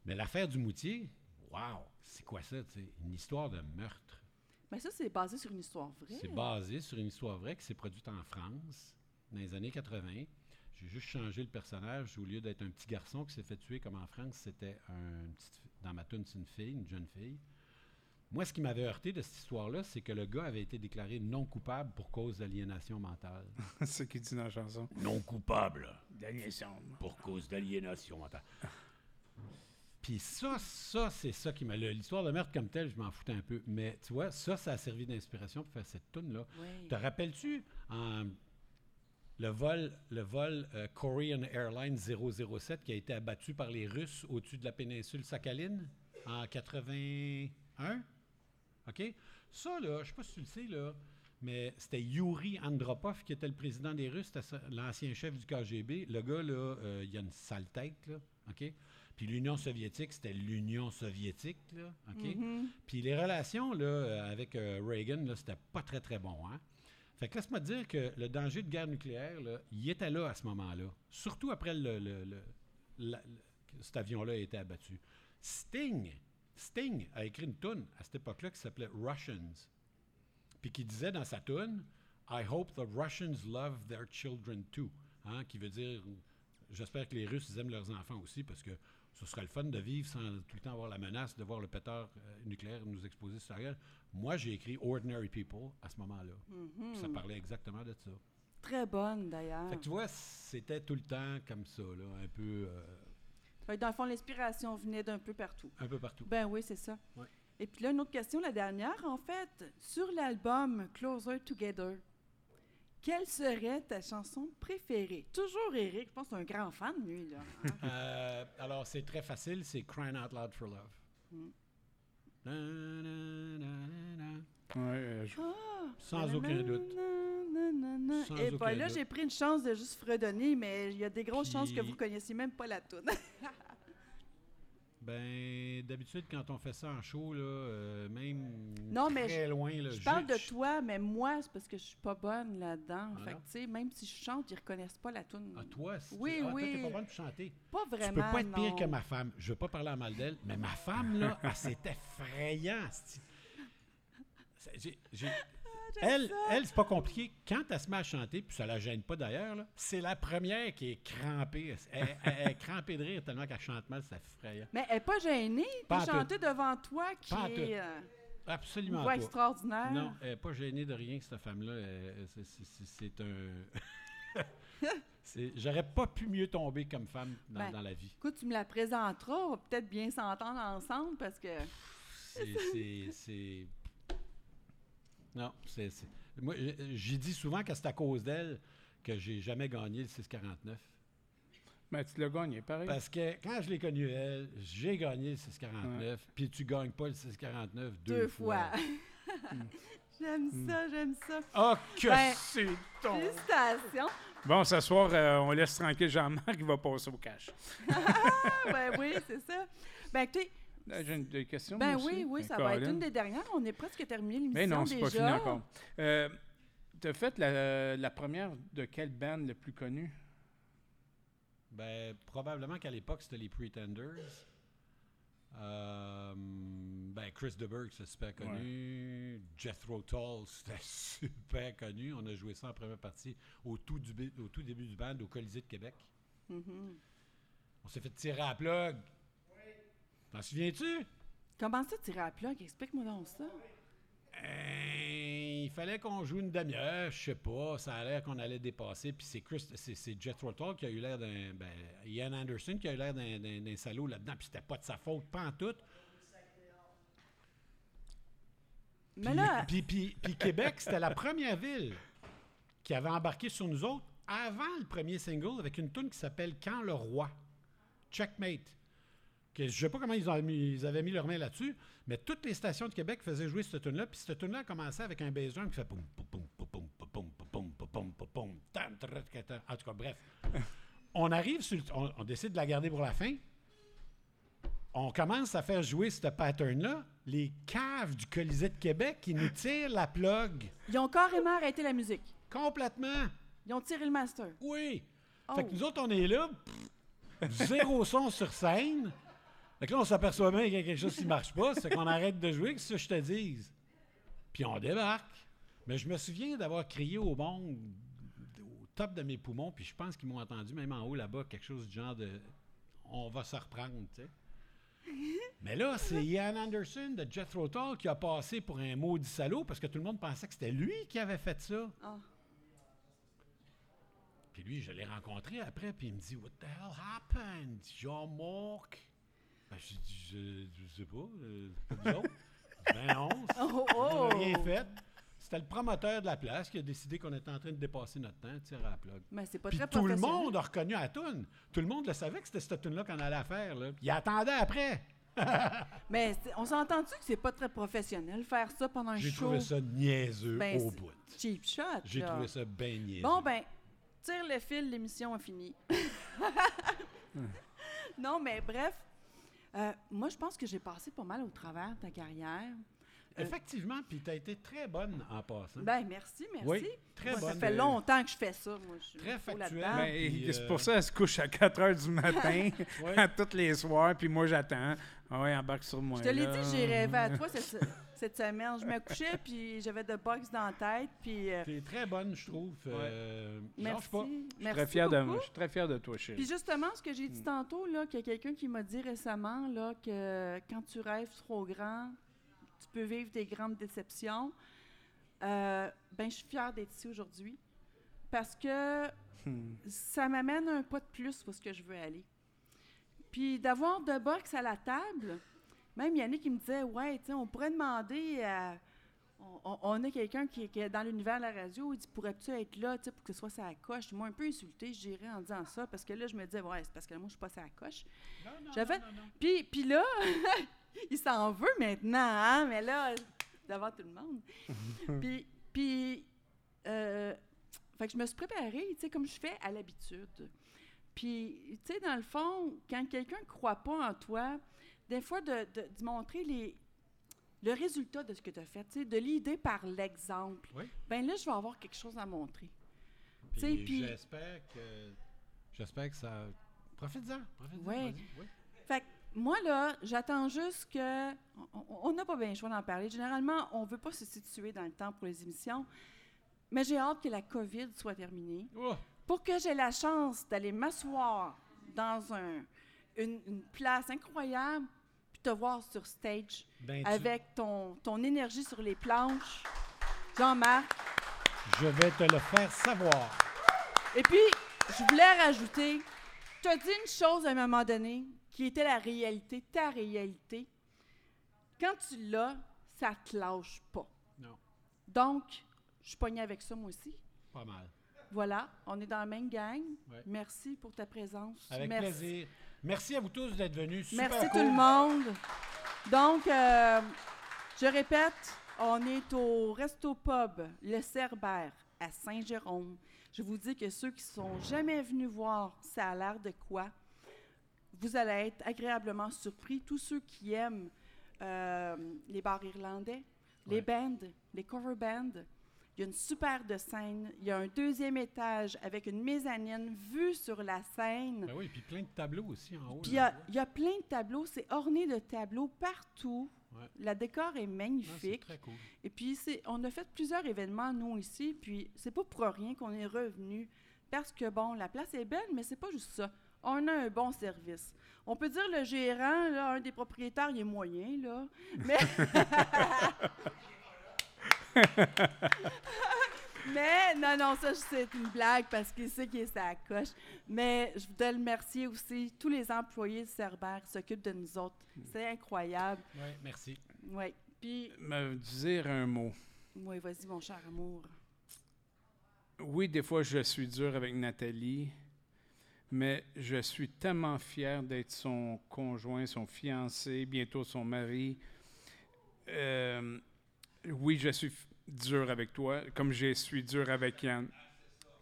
S3: Mais l'affaire du moutier, wow, c'est quoi ça, tu sais? Une histoire de meurtre.
S1: Mais ça, c'est basé sur une histoire vraie.
S3: C'est basé sur une histoire vraie qui s'est produite en France dans les années 80. J'ai juste changé le personnage. Au lieu d'être un petit garçon qui s'est fait tuer comme en France, c'était un petit, dans ma tune, c'est une fille, une jeune fille. Moi, ce qui m'avait heurté de cette histoire-là, c'est que le gars avait été déclaré non coupable pour cause d'aliénation mentale.
S2: c'est ce qu'il dit dans la chanson.
S3: Non coupable
S2: D'aliénation.
S3: pour cause d'aliénation mentale. Puis ça, ça, c'est ça qui m'a... L'histoire de meurtre comme telle, je m'en foutais un peu. Mais tu vois, ça, ça a servi d'inspiration pour faire cette tune là
S1: Oui.
S3: Te rappelles-tu en- le vol, le vol euh, Korean Airlines 007 qui a été abattu par les Russes au-dessus de la péninsule Sakhaline en 81? OK? Ça, là, je sais pas si tu le sais, là, mais c'était Yuri Andropov qui était le président des Russes, l'ancien chef du KGB. Le gars, là, euh, il a une sale tête, là, OK? Puis l'Union soviétique, c'était l'Union soviétique, là, OK?
S1: Mhm.
S3: Puis les relations là, euh, avec euh, Reagan, là, c'était pas très, très bon. Hein? Fait que laisse-moi te dire que le danger de guerre nucléaire, là, il était là à ce moment-là. Surtout après le, le- le- la- le- que cet avion-là a été abattu. Sting, Sting a écrit une tune à cette époque-là qui s'appelait Russians. Puis qui disait dans sa tune I hope the Russians love their children too. Hein, qui veut dire J'espère que les Russes ils aiment leurs enfants aussi parce que ce serait le fun de vivre sans tout le temps avoir la menace de voir le péteur euh, nucléaire nous exposer sur la gueule. Moi, j'ai écrit Ordinary People à ce moment-là.
S1: Mhm.
S3: Ça parlait exactement de ça.
S1: Très bonne, d'ailleurs.
S3: Fait que tu vois, c'était tout le temps comme ça, là, un peu, euh,
S1: Fait que Dans le fond, l'inspiration venait d'un peu partout.
S3: un peu partout.
S1: Ben oui, c'est ça.
S3: Ouais.
S1: Et puis là, une autre question, la dernière, en fait, sur l'album Closer Together, quelle serait ta chanson préférée? Toujours Eric, je pense que c'est un grand fan, lui, là. hein?
S3: Euh, alors, c'est très facile, c'est Crying Out Loud for Love.
S1: Mm.
S3: Na, na, na, na, na.
S2: Ouais, euh, je-
S1: Ah!
S3: Sans aucun doute. Sans
S1: Et
S3: aucun
S1: ben là, j'ai pris une chance de juste fredonner, mais il y a des grosses chances que vous connaissiez même pas la tune.
S3: Ben, d'habitude, quand on fait ça en show, là, euh, même
S1: Non, mais
S3: très loin, là,
S1: Je parle de toi, mais moi, c'est parce que je suis pas bonne là-dedans.
S3: Ah
S1: fait que,
S3: non?
S1: tu sais, même si je chante, ils reconnaissent pas la tune.
S3: Ah, toi, c'est-
S1: Oui,
S3: ah, toi,
S1: oui.
S3: t'es pas bonne pour chanter.
S1: Pas
S3: Tu
S1: vraiment.
S3: peux pas être pire
S1: non.
S3: que ma femme. Je veux pas parler à mal d'elle, mais ma femme, là, ah, c'est effrayant. j'ai- Elle, elle c'est pas compliqué. Quand elle se met à chanter, puis ça la gêne pas d'ailleurs, c'est la première qui est crampée. Elle, elle- elle est crampée de rire tellement qu'elle chante mal, c'est effrayant.
S1: Mais elle n'est pas gênée de chanter devant toi, qui
S3: Pas
S1: est euh, une
S3: Absolument
S1: voix
S3: pas.
S1: extraordinaire.
S3: Non, elle n'est pas gênée de rien, cette femme-là. C'est- un. C'est- J'aurais pas pu mieux tomber comme femme dans,
S1: Ben.
S3: dans la vie.
S1: Écoute, tu me la présenteras, on va peut-être bien s'entendre ensemble parce que.
S3: C'est- Non, c'est. Moi, j'ai dit souvent que c'est à cause d'elle que j'ai jamais gagné le 649.
S2: Mais tu l'as gagné, pareil.
S3: Parce que quand je l'ai connue, elle, j'ai gagné le 649, puis tu gagnes pas le 649 deux,
S1: Deux fois. j'aime ça, j'aime ça.
S2: Ah, que
S1: Ben,
S2: c'est ton...
S1: Félicitations.
S2: Bon, ce soir, euh, on laisse tranquille Jean-Marc, il va passer au cash.
S1: Ah, ben oui, c'est ça. Ben écoutez,
S2: J'ai une des questions,
S1: ben
S2: aussi.
S1: oui, oui,
S2: Ben,
S1: ça va être une des dernières. On est presque terminé l'émission
S2: Mais non, c'est
S1: déjà.
S2: pas fini encore. Euh, tu as fait la, la première de quelle band le plus connu?
S3: Ben, probablement qu'à l'époque, c'était les Pretenders. Euh, ben, Chris DeBerg, c'est super connu. Jethro Tull, c'était super connu. On a joué ça en première partie au tout, du, au tout début du band au Colisée de Québec.
S1: Mhm.
S3: On s'est fait tirer à la plug. T'en souviens-tu?
S1: Comment ça, tirer à la plug? Explique-moi donc ça.
S3: Euh, il fallait qu'on joue une demi-heure, je sais pas. Ça a l'air qu'on allait dépasser. Puis c'est Chris, c'est, c'est Jethro Tull qui a eu l'air d'un. Ben, Ian Anderson qui a eu l'air d'un, salaud là-dedans. Puis c'était pas de sa faute, pas en tout.
S1: Mais là,
S3: Puis, puis- puis Québec, c'était la première ville qui avait embarqué sur nous autres avant le premier single avec une tune qui s'appelle Quand le roi. Checkmate. Je ne sais pas comment ils, avaient mis leur main là-dessus, mais toutes les stations de Québec faisaient jouer cette tune-là. Puis cette tune-là commençait avec un bass qui fait poum, poum, poum, poum, poum, poum, poum, En tout cas, bref. on arrive sur. On, on décide de la garder pour la fin. On commence à faire jouer ce pattern-là. Les caves du Colisée de Québec qui nous tirent la plug.
S1: Ils ont carrément arrêté la musique.
S3: Complètement.
S1: Ils ont tiré le master.
S3: Oui. Fait que nous autres, on est là. Pff, zéro son sur scène. Fait que là, on s'aperçoit bien qu'il y a quelque chose qui marche pas. C'est qu'on arrête de jouer, que ça je te dise? Puis on débarque. Mais je me souviens d'avoir crié au monde au top de mes poumons, puis je pense qu'ils m'ont entendu même en haut là-bas, quelque chose du genre de on va se reprendre, tu sais. Mais là, c'est Ian Anderson de Jethro Tull qui a passé pour un maudit salaud parce que tout le monde pensait que c'était lui qui avait fait ça.
S1: Ah.
S3: Puis lui, je l'ai rencontré après, puis il me dit What the hell happened? Jean-Marc? Ben, je je, je sais pas, euh, c'est pas Ben non, c'est-
S1: Oh,
S3: on
S1: oh!
S3: n'a rien fait. C'était le promoteur de la place qui a décidé qu'on était en train de dépasser notre temps, tirer à la plug.
S1: Mais c'est pas
S3: Puis
S1: très
S3: tout le monde a reconnu la toune. Tout le monde le savait que c'était cette toune-là qu'on allait faire. Là. Il attendait après.
S1: Mais on s'entend-tu que c'est pas très professionnel faire ça pendant un
S3: J'ai
S1: show?
S3: trouvé ça niaiseux
S1: Ben,
S3: au bout.
S1: Cheap shot.
S3: J'ai
S1: là.
S3: trouvé ça bien niaiseux.
S1: Bon, ben, tire le fil, l'émission est finie. non, mais bref, euh, moi, je pense que j'ai passé pas mal au travers de ta carrière.
S3: Effectivement, puis tu as été très bonne en passant.
S1: Ben, merci, merci.
S3: Oui, très
S1: Moi,
S3: bonne.
S1: Ça fait
S3: euh,
S1: longtemps que je fais ça, moi. Je suis
S3: très
S1: faux
S3: factuel.
S2: Ben, c'est
S3: euh,
S2: pour ça qu'elle se couche à 4 heures du matin, à tous les soirs, puis moi j'attends. Ah ouais, embarque sur moi.
S1: Je te l'ai dit, j'ai rêvé à toi cette, semaine. Je me couchais, puis j'avais de box dans la tête, puis... euh,
S3: Tu es très bonne, je trouve. Euh,
S1: merci.
S3: pas.
S2: Je suis très fier de
S1: beaucoup.
S2: Je suis très fier de toi, chérie.
S1: Puis justement, ce que j'ai
S3: Hmm.
S1: dit tantôt, là, qu'il y a quelqu'un qui m'a dit récemment là, que quand tu rêves trop grand, tu peux vivre des grandes déceptions. Euh, ben, je suis fière d'être ici aujourd'hui parce que
S2: Hmm.
S1: ça m'amène un pas de plus pour ce que je veux aller. Puis d'avoir de box à la table, même Yannick qui me disait, ouais, tu sais, on pourrait demander à. On, on- on a quelqu'un qui, qui est dans l'univers de la radio, il dit Pourrais-tu être là tu sais, pour que ce soit sa coche? Moi, un peu insulté, je dirais, en disant ça, parce que là, je me disais Ouais, c'est parce que moi, je suis pas sa coche.
S3: Non, non,
S1: J'avais-
S3: non, non, non.
S1: Puis, puis là, il s'en veut maintenant, hein, mais là, devant tout le monde. puis, puis euh, fait que je me suis préparée, tu sais, comme je fais à l'habitude. Puis, tu sais, dans le fond, quand quelqu'un ne croit pas en toi, des fois, de, de, de montrer les, le résultat de ce que tu as fait, de l'idée par l'exemple,
S3: Oui.
S1: ben là, je vais avoir quelque chose à montrer.
S3: Puis
S1: puis-
S3: j'espère que j'espère que ça profite-en, profite-en.
S1: Ouais.
S3: oui.
S1: Fait que moi, là, j'attends juste que. on- n'a pas bien le choix d'en parler. Généralement, on ne veut pas se situer dans le temps pour les émissions, mais j'ai hâte que la COVID soit terminée
S3: Oh,
S1: pour que j'ai la chance d'aller m'asseoir dans un, une, une place incroyable puis te voir sur stage
S3: ben, tu-
S1: avec ton, ton énergie sur les planches. Jean-Marc.
S3: je vais te le faire savoir.
S1: Et puis, je voulais rajouter, tu as dit une chose à un moment donné qui était la réalité, ta réalité. Quand tu l'as, ça te lâche pas.
S3: Non,
S1: Donc, je pognée avec ça moi aussi.
S3: pas mal.
S1: Voilà, on est dans la même gang.
S3: Ouais.
S1: Merci pour ta présence.
S3: Avec
S1: Merci.
S3: plaisir. Merci à vous tous d'être venus. Super
S1: Merci
S3: cool.
S1: tout le monde. Donc, euh, je répète, on est au Resto Pub, le Cerbère, à Saint-Jérôme. Je vous dis que ceux qui sont jamais venus voir, ça a l'air de quoi? Vous allez être agréablement surpris. Tous ceux qui aiment euh, les bars irlandais, les bands, les cover bands, il y a une super de scène. Il y a un deuxième étage avec une mezzanine vue sur la scène.
S3: Ben oui, puis plein de tableaux aussi en haut.
S1: Puis il y, a- il y a plein de tableaux, c'est orné de tableaux partout.
S3: Ouais.
S1: La décor est
S3: Ah, c'est
S1: magnifique.
S3: très cool.
S1: Et puis, c'est- on a fait plusieurs événements, nous, ici. Puis, c'est pas pour rien qu'on est revenu. Parce que, bon, la place est belle, mais c'est pas juste ça. On a un bon service. On peut dire le gérant, là, un des propriétaires, il est moyen, là. Mais. Mais non, non, ça, c'est une blague parce qu'il sait qu'il est sa coche. Mais je voudrais le remercier aussi. Tous les employés de Cerbère s'occupent de nous autres. C'est incroyable.
S3: Ouais, merci.
S1: Oui. Puis,
S2: Me dire un mot.
S1: oui, vas-y, mon cher amour.
S2: Oui, des fois, je suis dur avec Nathalie, mais je suis tellement fier d'être son conjoint, son fiancé, bientôt son mari. Euh, oui, je suis dur avec toi, comme je suis dur avec Yann.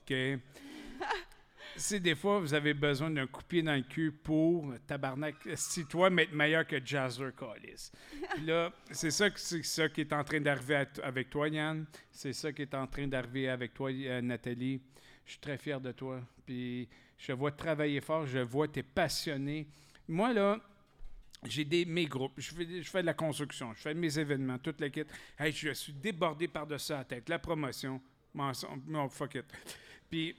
S2: OK? si des fois, vous avez besoin d'un coup de pied dans le cul pour tabarnak, si toi, m'être meilleur que Jazzer Callis. Puis là, c'est ça, c'est ça qui est en train d'arriver avec toi, Yann. C'est ça qui est en train d'arriver avec toi, euh, Nathalie. Je suis très fier de toi. Puis je vois travailler fort, je vois tu es passionné. Moi, là, j'ai des, mes groupes, je fais, je fais de la construction, je fais mes événements, toute la kit. Hey, je suis débordé par-dessus la tête. La promotion, mensonge, non, fuck it. Puis,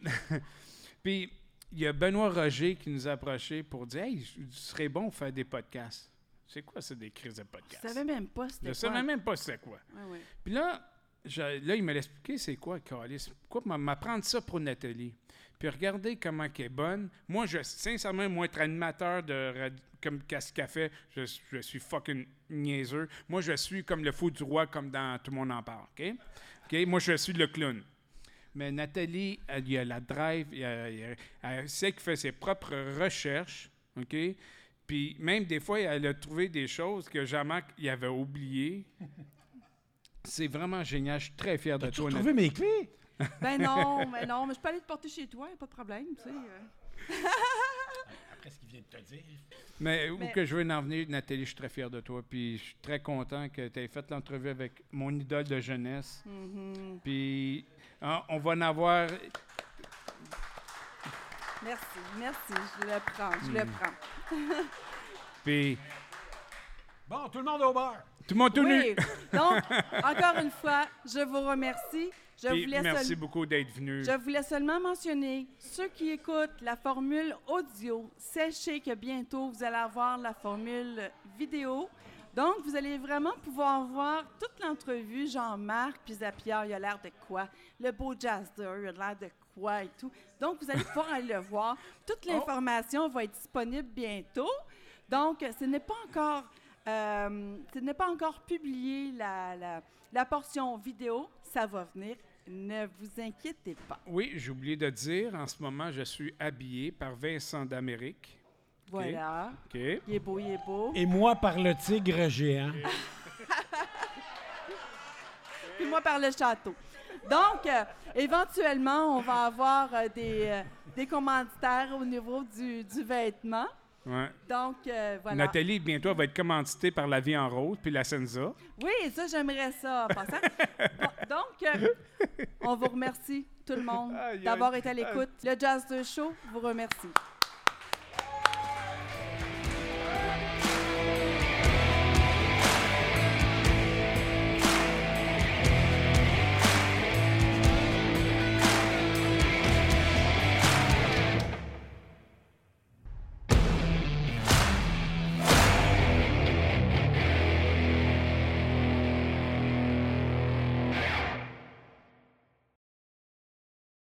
S2: puis il y a Benoît Roger qui nous a approché pour dire Hey, ce serait bon de faire des podcasts. C'est quoi, ça, des crises de
S1: Je
S2: podcasts?
S1: savais même pas
S2: Je
S1: c'était
S2: ne
S1: quoi.
S2: savais même pas c'est quoi.
S1: Ouais, ouais.
S2: Puis là, je- là, il m'a expliqué c'est quoi, Calis. Pourquoi m'a- m'apprendre ça pour Nathalie? Puis regardez comment elle est bonne. Moi, je, sincèrement, moi, être animateur de comme Casse Café, je, je suis fucking niaiseux. Moi, je suis comme le fou du roi, comme dans Tout le monde en parle. OK? OK? Moi, je suis le clown. Mais Nathalie, elle, il y a la drive, il y a- il y a- elle sait qu'elle fait ses propres recherches. OK? Puis même des fois, elle a trouvé des choses que Jean-Marc il avait oubliées. C'est vraiment génial. Je suis très fier de toi.
S3: retrouvé mes clés?
S1: Ben non, mais non, mais je peux aller te porter chez toi, pas de problème, tu sais. euh.
S3: Après ce qu'il vient de te dire.
S2: Mais où
S1: Mais-
S2: que je veux en venir, Nathalie, je suis très fier de toi. Puis je suis très content que tu aies fait l'entrevue avec mon idole de jeunesse.
S1: Mhm.
S2: Puis hein, on va en avoir.
S1: Merci, merci, je le prends, je le
S2: Hmm.
S1: prends.
S2: Puis
S3: Bon, tout le monde au bar.
S2: tout le monde tout nu.
S1: Oui, donc, encore une fois, je vous remercie. Je
S2: Puis
S1: voulais,
S2: merci
S1: seul-
S2: beaucoup d'être venu.
S1: je voulais seulement mentionner, ceux qui écoutent la formule audio, sachez que bientôt, vous allez avoir la formule vidéo. Donc, vous allez vraiment pouvoir voir toute l'entrevue, Jean-Marc, puis Zapierre, il a l'air de quoi? Le beau Jazzer, il a l'air de quoi et tout. Donc, vous allez pouvoir aller le voir. Toute l'information va être disponible bientôt. Donc, ce n'est pas encore, euh, ce n'est pas encore publié la, la- la portion vidéo. Ça va venir. Ne vous inquiétez pas.
S2: Oui, j'ai oublié de dire, en ce moment, je suis habillé par Vincent d'Amérique.
S1: Voilà.
S2: OK?
S1: Il est beau, il est beau.
S3: Et moi par le tigre géant.
S1: Puis moi par le château. Donc, euh, éventuellement, on va avoir euh, des, euh, des commanditaires au niveau du, du vêtement.
S2: Ouais.
S1: Donc, euh, voilà.
S2: Nathalie, bientôt, elle va être commanditée par la vie en rose puis la Senza.
S1: Oui, ça, j'aimerais ça, en passant. Bon, donc, euh, on vous remercie, tout le monde, d'avoir été à l'écoute. Le Jazz de Show vous remercie.